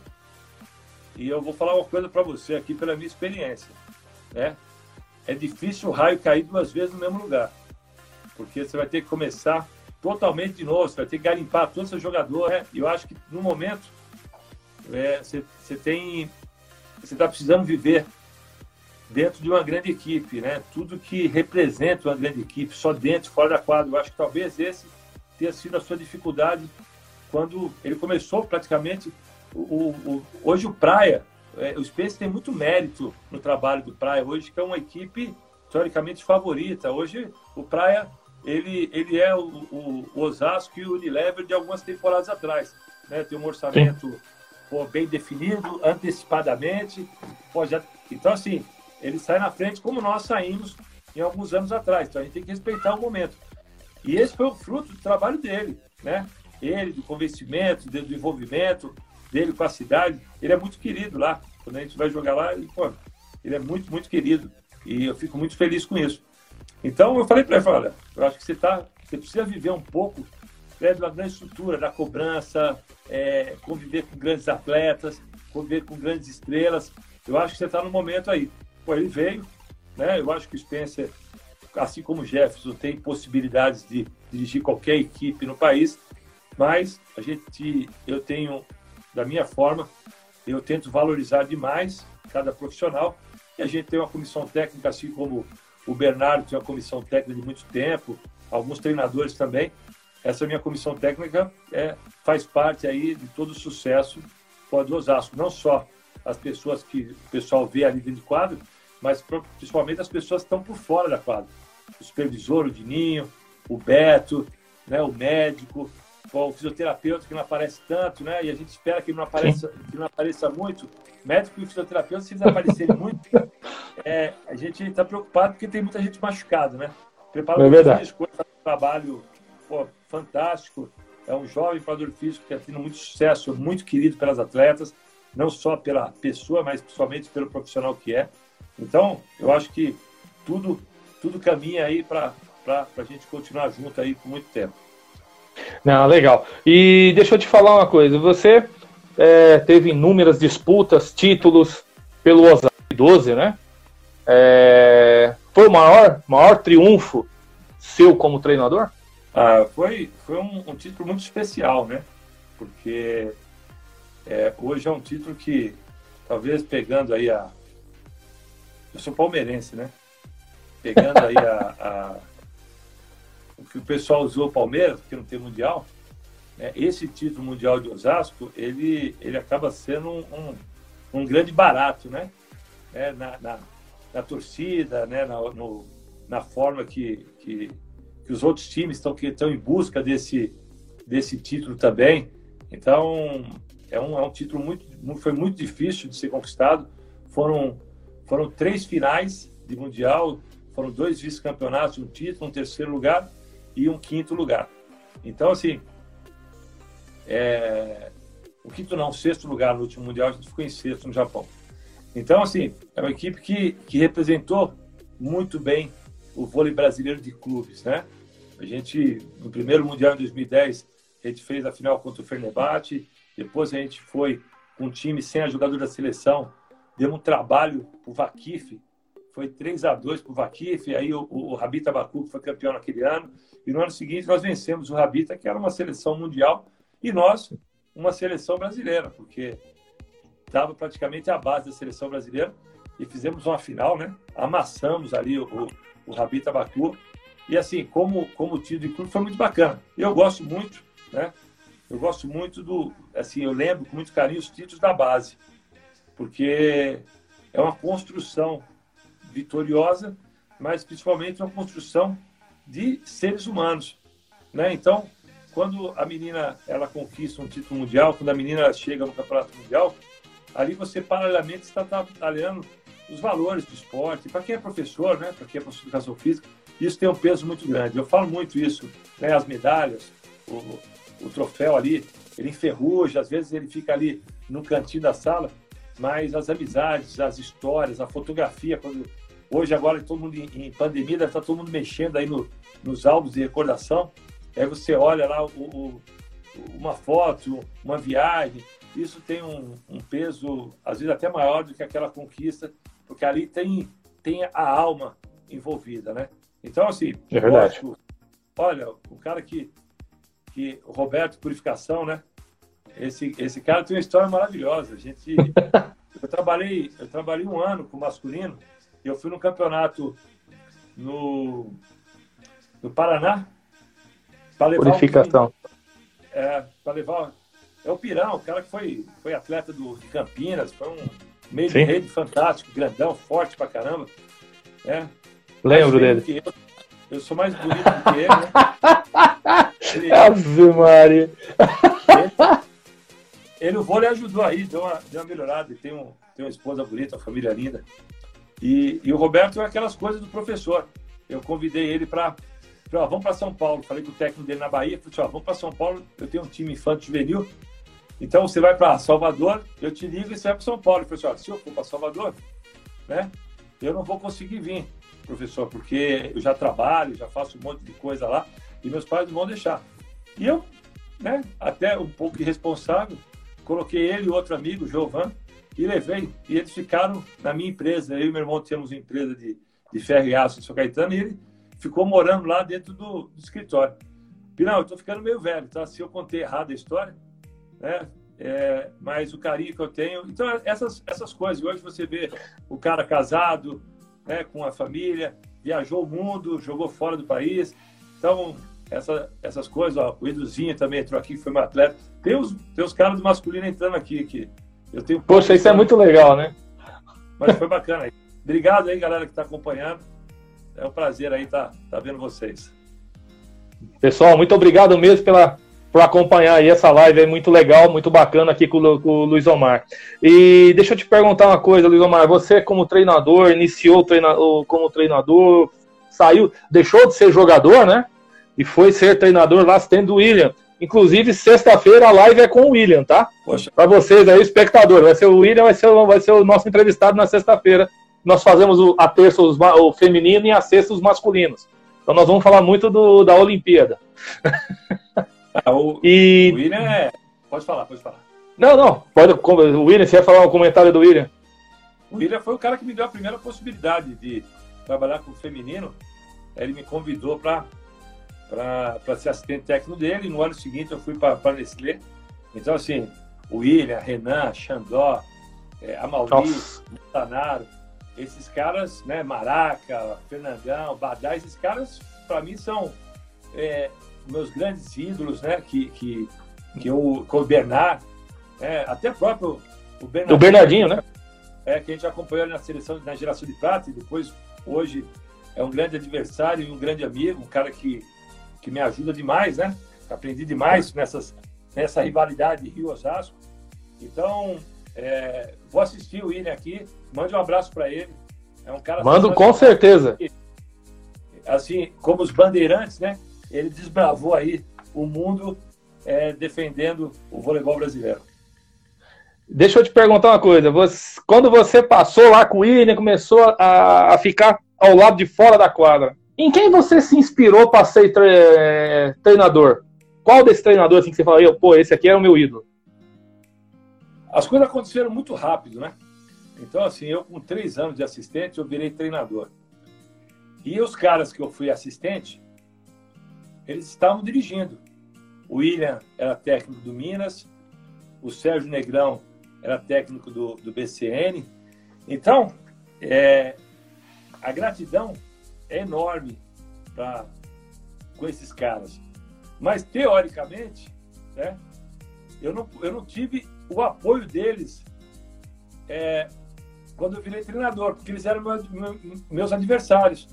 E eu vou falar uma coisa para você aqui pela minha experiência, né? É difícil o raio cair duas vezes no mesmo lugar. Porque você vai ter que começar totalmente de novo, você vai ter que garimpar todos os jogadores. Né? Eu acho que no momento é, você, tem. Você está precisando viver dentro de uma grande equipe, né? Tudo que representa uma grande equipe, só dentro, fora da quadra. Eu acho que talvez esse tenha sido a sua dificuldade quando ele começou praticamente. O, o hoje o Praia, é, o Space tem muito mérito no trabalho do Praia hoje, que é uma equipe teoricamente favorita. Hoje o Praia ele, ele é o, o, o Osasco e o Unilever de algumas temporadas atrás. Né? Tem um orçamento pô, bem definido, antecipadamente. Pô, já... Então, assim, ele sai na frente como nós saímos em alguns anos atrás. Então a gente tem que respeitar o momento. E esse foi o fruto do trabalho dele, né? Ele, do convencimento, do envolvimento dele com a cidade. Ele é muito querido lá. Quando a gente vai jogar lá, ele, pô, ele é muito, muito querido. E eu fico muito feliz com isso. Então eu falei para ele, olha, eu acho que você tá, você precisa viver um pouco né, uma grande estrutura, da cobrança, é, conviver com grandes atletas, conviver com grandes estrelas. Eu acho que você está no momento aí. Pô, ele veio, né? Eu acho que o Spencer, assim como o Jefferson, tem possibilidades de dirigir qualquer equipe no país, mas a gente, eu tenho, da minha forma, eu tento valorizar demais cada profissional e a gente tem uma comissão técnica, assim como o Bernardo tem uma comissão técnica de muito tempo, alguns treinadores também. Essa minha comissão técnica é, faz parte aí de todo o sucesso do Osasco. Não só as pessoas que o pessoal vê ali dentro de quadro, mas principalmente as pessoas que estão por fora da quadra. O supervisor, o Dininho, o Beto, né, o médico, o fisioterapeuta que não aparece tanto, né? E a gente espera que não apareça, que não apareça muito. Médico e fisioterapeuta, se eles aparecerem muito, é, a gente está preocupado porque tem muita gente machucada, né? Preparador é físico, um trabalho pô, fantástico. É um jovem preparador físico que está tendo muito sucesso, muito querido pelas atletas, não só pela pessoa, mas principalmente pelo profissional que é. Então, eu acho que tudo, tudo caminha aí para a gente continuar junto aí por muito tempo. Não, legal. E deixa eu te falar uma coisa. Você é, teve inúmeras disputas, títulos pelo Osasco 12, né? É, foi o maior, maior triunfo seu como treinador? Ah, foi foi um, um, título muito especial, né? Porque é, hoje é um título que, talvez pegando aí a. Eu sou palmeirense, né? Pegando aí a, a o que o pessoal usou o Palmeiras, porque não tem mundial, né, esse título mundial de Osasco, ele, ele acaba sendo um, um, um grande barato, né? É, na, na, na, torcida, né? na, no, na forma que, que, que, os outros times estão, que estão em busca desse, desse título também. Então, é um, é um título muito, foi muito difícil de ser conquistado. Foram, foram três finais de Mundial, foram dois vice-campeonatos, um título, um terceiro lugar e um quinto lugar. Então, assim, é... o quinto não, o sexto lugar no último Mundial, a gente ficou em sexto no Japão. Então, assim, é uma equipe que, que representou muito bem o vôlei brasileiro de clubes, né? A gente, no primeiro Mundial em 2010, a gente fez a final contra o Fenerbahçe, depois a gente foi com um time sem a jogadora da seleção, deu um trabalho o Vakif, foi 3 a 2 para o Vakif, aí o, o, Rabita Baku foi campeão naquele ano, e no ano seguinte nós vencemos o Rabita, que era uma seleção mundial, e nós, uma seleção brasileira, porque estava praticamente a base da seleção brasileira, e fizemos uma final, né? Amassamos ali o, o, o Rabita Baku, e assim, como, como título de clube, foi muito bacana. Eu gosto muito, né? Eu gosto muito do, assim, eu lembro com muito carinho os títulos da base, porque é uma construção vitoriosa, mas principalmente uma construção de seres humanos, né? Então, quando a menina ela conquista um título mundial, quando a menina chega no campeonato mundial, ali você paralelamente está trabalhando os valores do esporte. Para quem é professor, né? Para quem é professor de educação física, isso tem um peso muito grande. Eu falo muito isso, né? As medalhas, o, o troféu ali, ele enferruja, às vezes ele fica ali no cantinho da sala, mas as amizades, as histórias, a fotografia, quando Hoje, agora, todo mundo em, em pandemia, deve estar todo mundo mexendo aí no, nos álbuns de recordação. Aí você olha lá o, o, uma foto, uma viagem. Isso tem um, um, peso, às vezes, até maior do que aquela conquista, porque ali tem, tem a alma envolvida, né? Então, assim, é verdade. Lógico, olha, o cara que, que. O Roberto Purificação, né? Esse, esse cara tem uma história maravilhosa. A gente. eu trabalhei, eu trabalhei um ano com masculino eu fui no campeonato no, no Paraná. Purificação. Um, é, para levar. É o Pirão, o cara que foi, foi atleta do, de Campinas, foi um meio Sim. de rede fantástico, grandão, forte pra caramba. É, Lembro dele. Eu. eu. sou mais bonito do que ele, né? Ele, Ave Maria. Ele, ele, o vôlei ajudou aí, deu uma, deu uma melhorada. Ele tem, um, tem uma esposa bonita, uma família linda. E, e o Roberto é aquelas coisas do professor. Eu convidei ele para vamos para São Paulo. Falei com o técnico dele na Bahia, falei, ó, vamos para São Paulo, eu tenho um time infantil juvenil. Então você vai para Salvador, eu te ligo e você vai para São Paulo. Eu falei, ó, se eu for para Salvador, né, eu não vou conseguir vir, professor, porque eu já trabalho, já faço um monte de coisa lá e meus pais não vão deixar. E eu, né, até um pouco irresponsável, coloquei ele e outro amigo, Jovan, e levei. E eles ficaram na minha empresa. Eu e meu irmão tínhamos uma empresa de, de ferro e aço em São Caetano e ele ficou morando lá dentro do, do escritório. Pinal, eu estou ficando meio velho, tá? Se eu contei errado a história, né? É, mas o carinho que eu tenho. Então, essas, essas coisas. Hoje você vê o cara casado, né, com a família, viajou o mundo, jogou fora do país. Então, essa, essas coisas, ó, o Eduzinho também entrou aqui, foi um atleta. Tem os, tem os caras do masculino entrando aqui, que eu tenho. Poxa, isso é muito legal, né? Mas foi bacana aí. Obrigado aí, galera, que está acompanhando. É um prazer aí estar tá, tá vendo vocês. Pessoal, muito obrigado mesmo pela, por acompanhar aí essa live, é muito legal, muito bacana aqui com, com, o Luiz Omar. E deixa eu te perguntar uma coisa, Luiz Omar, você como treinador, iniciou treina, como treinador, saiu, deixou de ser jogador, né? E foi ser treinador lá assistente do William. Inclusive, sexta-feira a live é com o William, tá? Para vocês aí, espectador, vai ser o William, vai ser, vai ser o nosso entrevistado na sexta-feira. Nós fazemos o, a terça os, o feminino e a sexta os masculinos. Então nós vamos falar muito do, da Olimpíada. Ah, o, e... o William é. Pode falar, pode falar. Não, não. Pode, o William, você ia falar um comentário do William? O William foi o cara que me deu a primeira possibilidade de trabalhar com o feminino. Ele me convidou para ser assistente técnico dele. E no ano seguinte eu fui para a Nestlé. Então, assim, o William, Renan, Xandó, é, Amauri, Montanaro, esses caras, né, Maraca, Fernandão, Badá, esses caras, para mim, são é, meus grandes ídolos, né? Que, que, que eu, com o Bernard, é, até próprio o Bernardinho, o Bernardinho, né? É, que a gente acompanhou na seleção, na geração de prata, e depois, hoje, é um grande adversário e um grande amigo, um cara que, que me ajuda demais, né? Aprendi demais nessas, nessa rivalidade Rio-Osasco. Então, é, vou assistir o William aqui, mande um abraço para ele. É um cara. Mando com certeza. Assim, como os bandeirantes, né? ele desbravou aí o mundo é, defendendo o voleibol brasileiro. Deixa eu te perguntar uma coisa. Você, quando você passou lá com o William, começou a, a, ficar ao lado de fora da quadra, em quem você se inspirou para ser tre treinador? Qual desse treinador assim, que você falou, pô, esse aqui é o meu ídolo? As coisas aconteceram muito rápido, né? Então, assim, eu com três anos de assistente, eu virei treinador. E os caras que eu fui assistente, eles estavam dirigindo. O William era técnico do Minas, o Sérgio Negrão era técnico do, do BCN. Então, é, a gratidão é enorme pra, com esses caras. Mas, teoricamente, né, eu, não, eu não tive o apoio deles é, quando eu virei treinador, porque eles eram meus, meus adversários.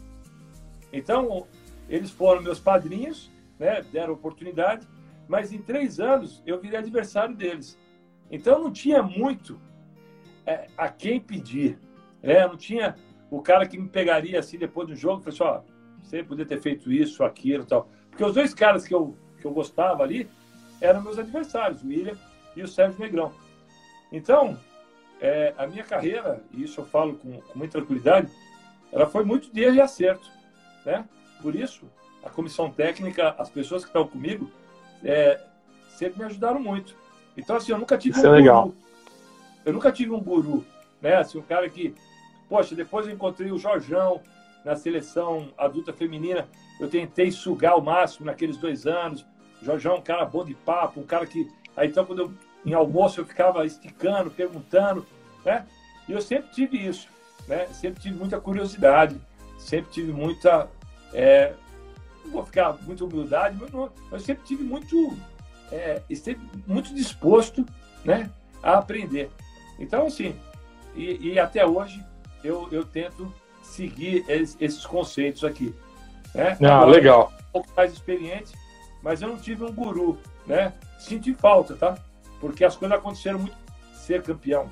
Então, eles foram meus padrinhos, né, deram oportunidade, mas em três anos eu virei adversário deles. Então não tinha muito é, a quem pedir. Né? Não tinha o cara que me pegaria assim depois do jogo e falasse, ó, você podia ter feito isso, aquilo tal. Porque os dois caras que eu, que eu gostava ali eram meus adversários, o William e o Sérgio Negrão. Então, é, a minha carreira, e isso eu falo com, com muita tranquilidade, ela foi muito de erro e acerto. Né? Por isso, a comissão técnica, as pessoas que estão comigo, é, sempre me ajudaram muito. Então, assim, eu nunca tive Isso um é legal. guru. Eu nunca tive um guru, né? Assim, um cara que, poxa, depois eu encontrei o Jorjão na seleção adulta feminina, eu tentei sugar o máximo naqueles dois anos. O Jorjão é um cara bom de papo, um cara que. Aí então, quando eu, em almoço, eu ficava esticando, perguntando, né? E eu sempre tive isso, né? Sempre tive muita curiosidade, sempre tive muita é, não vou ficar muito humildade, mas não, sempre tive muito, é, muito disposto né, a aprender. Então, assim, e, e até hoje eu, eu tento seguir esses, esses conceitos aqui. Né? Ah, legal. Um pouco mais experiente, mas eu não tive um guru, né? Senti falta, tá? Porque as coisas aconteceram muito. Ser campeão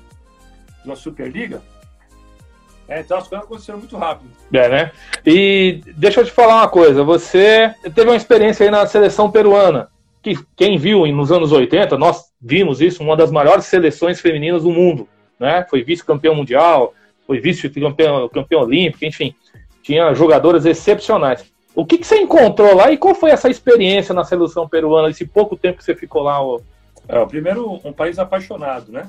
de uma Superliga é, então as coisas aconteceram muito rápido. É, né? E deixa eu te falar uma coisa, você teve uma experiência aí na seleção peruana, que quem viu nos anos 80, nós vimos isso, uma das maiores seleções femininas do mundo, né? Foi vice-campeão mundial, foi vice-campeão campeão olímpico, enfim, tinha jogadoras excepcionais. O que, que você encontrou lá e qual foi essa experiência na seleção peruana, esse pouco tempo que você ficou lá? Ó? É, o primeiro, um país apaixonado, né?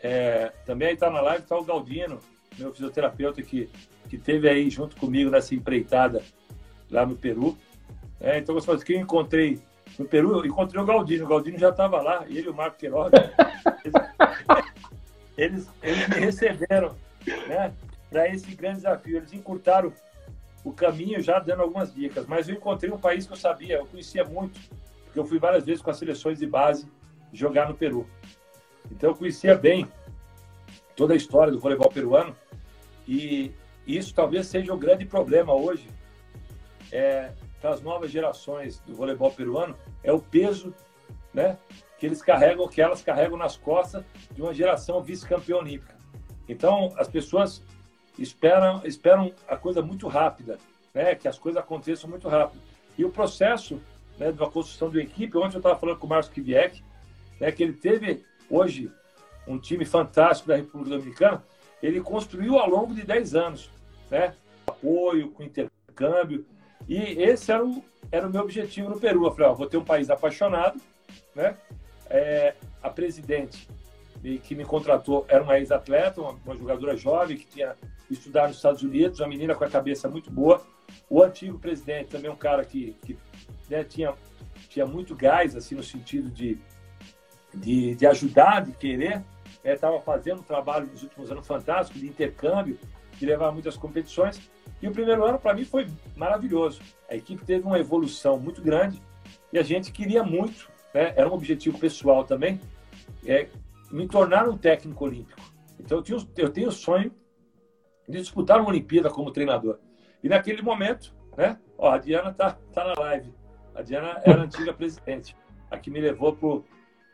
É, também aí tá na live, tá o Galdino, meu fisioterapeuta que, que teve aí junto comigo nessa empreitada lá no Peru. É, então, você fala que eu encontrei no Peru, eu encontrei o Galdino. O Galdino já estava lá, ele e o Marco Queiroga. Eles, eles, eles me receberam né, para esse grande desafio. Eles encurtaram o caminho já dando algumas dicas. Mas eu encontrei um país que eu sabia, eu conhecia muito, porque eu fui várias vezes com as seleções de base jogar no Peru. Então eu conhecia bem toda a história do voleibol peruano e isso talvez seja o grande problema hoje é, para as novas gerações do voleibol peruano é o peso, né, que eles carregam, que elas carregam nas costas de uma geração vice-campeã olímpica. Então as pessoas esperam esperam a coisa muito rápida, né, que as coisas aconteçam muito rápido. E o processo né, da construção de uma equipe, ontem eu estava falando com o Márcio Kiviek, né, que ele teve hoje um time fantástico da República Dominicana, ele construiu ao longo de 10 anos, né? Apoio, com intercâmbio. E esse era o, era o meu objetivo no Peru. Eu falei, ó, vou ter um país apaixonado, né? É, a presidente que me contratou era uma ex-atleta, uma, uma, jogadora jovem que tinha estudado nos Estados Unidos, uma menina com a cabeça muito boa. O antigo presidente também um cara que, que né, tinha, tinha muito gás, assim, no sentido de, de, de ajudar, de querer estava é, fazendo um trabalho nos últimos anos fantástico de intercâmbio, de levar muitas competições. E o primeiro ano, para mim, foi maravilhoso. A equipe teve uma evolução muito grande e a gente queria muito, né? era um objetivo pessoal também, é, me tornar um técnico olímpico. Então, eu, tinha, eu tenho o sonho de disputar uma Olimpíada como treinador. E naquele momento, né? Ó, a Diana tá, tá na live. A Diana era a antiga presidente, a que me levou pro,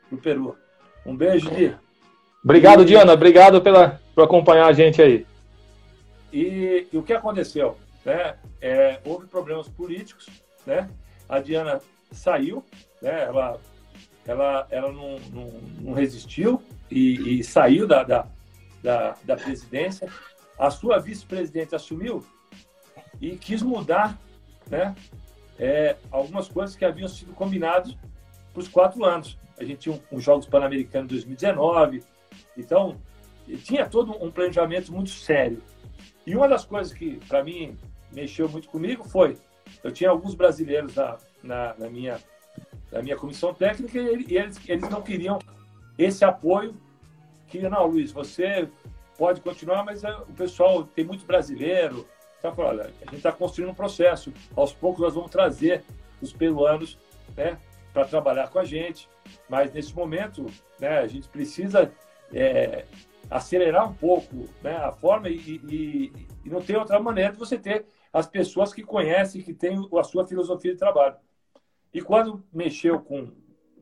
pro Peru. Um beijo, Di. Obrigado, Diana. Obrigado pela, por acompanhar a gente aí. E, e o que aconteceu? Né? É, houve problemas políticos, né? A Diana saiu, né? Ela, ela, ela não, não, não resistiu e, e saiu da, da, da, da presidência. A sua vice-presidente assumiu e quis mudar, né? É, algumas coisas que haviam sido combinadas para os quatro anos. A gente tinha um, um Jogos Pan-Americanos 2019, então, tinha todo um planejamento muito sério. E uma das coisas que, para mim, mexeu muito comigo foi: eu tinha alguns brasileiros na, na, na minha, na minha comissão técnica e eles, eles não queriam esse apoio. Que, não, Luiz, você pode continuar, mas é, o pessoal tem muito brasileiro. Então, olha, a gente está construindo um processo. Aos poucos nós vamos trazer os peruanos né, para trabalhar com a gente. Mas nesse momento, né, a gente precisa é, acelerar um pouco né, a forma e, e, e, não tem outra maneira de você ter as pessoas que conhecem, que têm a sua filosofia de trabalho. E quando mexeu com,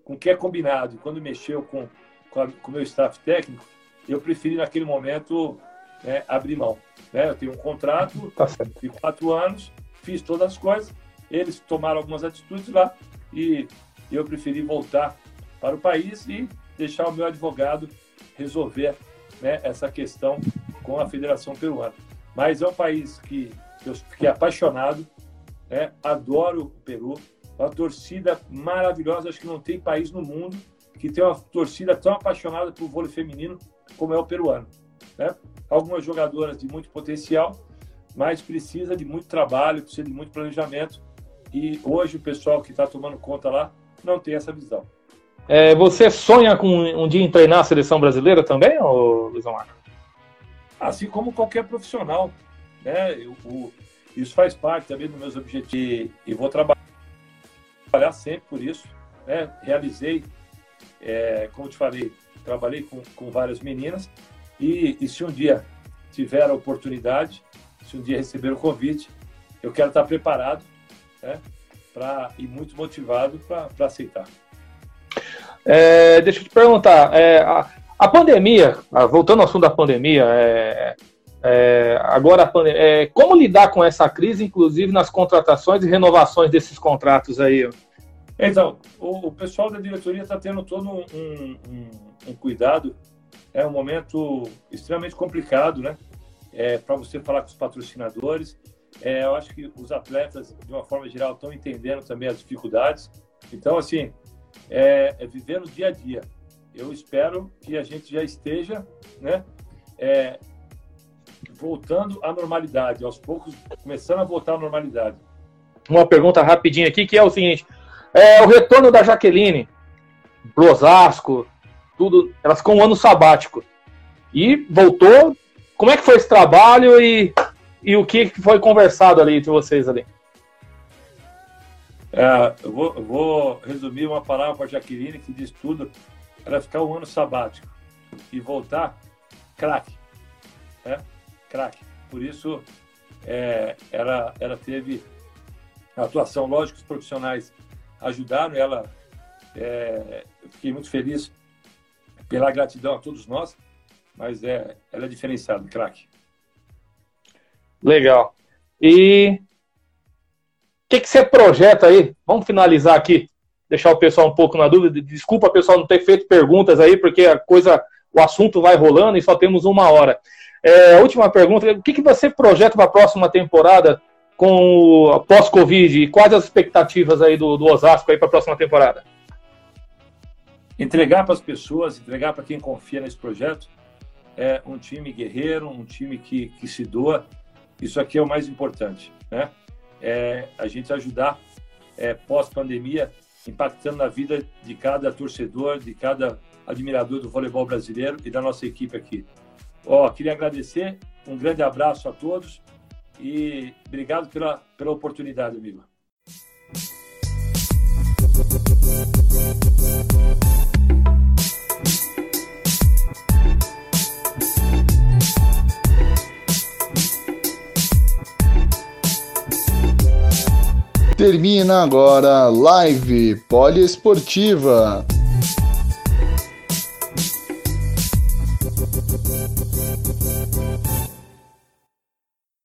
com o que é combinado, quando mexeu com, com, o meu staff técnico, eu preferi naquele momento né, abrir mão. Né? Eu tenho um contrato tá de quatro anos, fiz todas as coisas, eles tomaram algumas atitudes lá e eu preferi voltar para o país e deixar o meu advogado resolver né, essa questão com a Federação Peruana. Mas é um país que, eu fiquei apaixonado, né, adoro o Peru, uma torcida maravilhosa, acho que não tem país no mundo que tem uma torcida tão apaixonada por vôlei feminino como é o peruano. Né? Algumas jogadoras de muito potencial, mas precisa de muito trabalho, precisa de muito planejamento. E hoje o pessoal que está tomando conta lá não tem essa visão. É, você sonha com um dia em treinar a seleção brasileira também, ou Luiz Omar? Assim como qualquer profissional. Né? Eu, isso faz parte também dos meus objetivos e vou trabalhar sempre por isso. Né? Realizei, é, como te falei, trabalhei com, com várias meninas e, e se um dia tiver a oportunidade, se um dia receber o convite, eu quero estar preparado né? pra, e muito motivado para aceitar. É, deixa eu te perguntar, é, a, a, pandemia, voltando ao assunto da pandemia, é, é agora a pandemia, é, como lidar com essa crise, inclusive nas contratações e renovações desses contratos aí? Então, o, o pessoal da diretoria está tendo todo um, um, um, cuidado. É um momento extremamente complicado, né? É, para você falar com os patrocinadores. É, eu acho que os atletas, de uma forma geral, estão entendendo também as dificuldades. Então, assim, é, é viver no dia a dia. Eu espero que a gente já esteja, né, é, voltando à normalidade, aos poucos começando a voltar à normalidade. Uma pergunta rapidinha aqui que é o seguinte: é, o retorno da Jaqueline pro tudo, ela ficou um ano sabático e voltou. Como é que foi esse trabalho e, e o que foi conversado ali entre vocês ali? É, eu, vou, vou, resumir uma palavra para a Jaqueline que diz tudo. Ela ficar um ano sabático e voltar craque. Né? Craque. Por isso, é, ela, ela teve atuação. Lógico, os profissionais ajudaram. Ela, é, fiquei muito feliz pela gratidão a todos nós, mas é, ela é diferenciada, craque. Legal. E o que, que você projeta aí? Vamos finalizar aqui, deixar o pessoal um pouco na dúvida. Desculpa, pessoal, não ter feito perguntas aí, porque a coisa, o assunto vai rolando e só temos uma hora. É, última pergunta: o que, que você projeta para a próxima temporada com o pós-Covid e quais as expectativas aí do, do Osasco aí para a próxima temporada? Entregar para as pessoas, entregar para quem confia nesse projeto, é um time guerreiro, um time que, que se doa. Isso aqui é o mais importante, né? É a gente ajudar é, pós-pandemia, impactando na vida de cada torcedor, de cada admirador do voleibol brasileiro e da nossa equipe aqui. Ó, queria agradecer, um grande abraço a todos e obrigado pela, pela oportunidade, amigo. Termina agora live poliesportiva.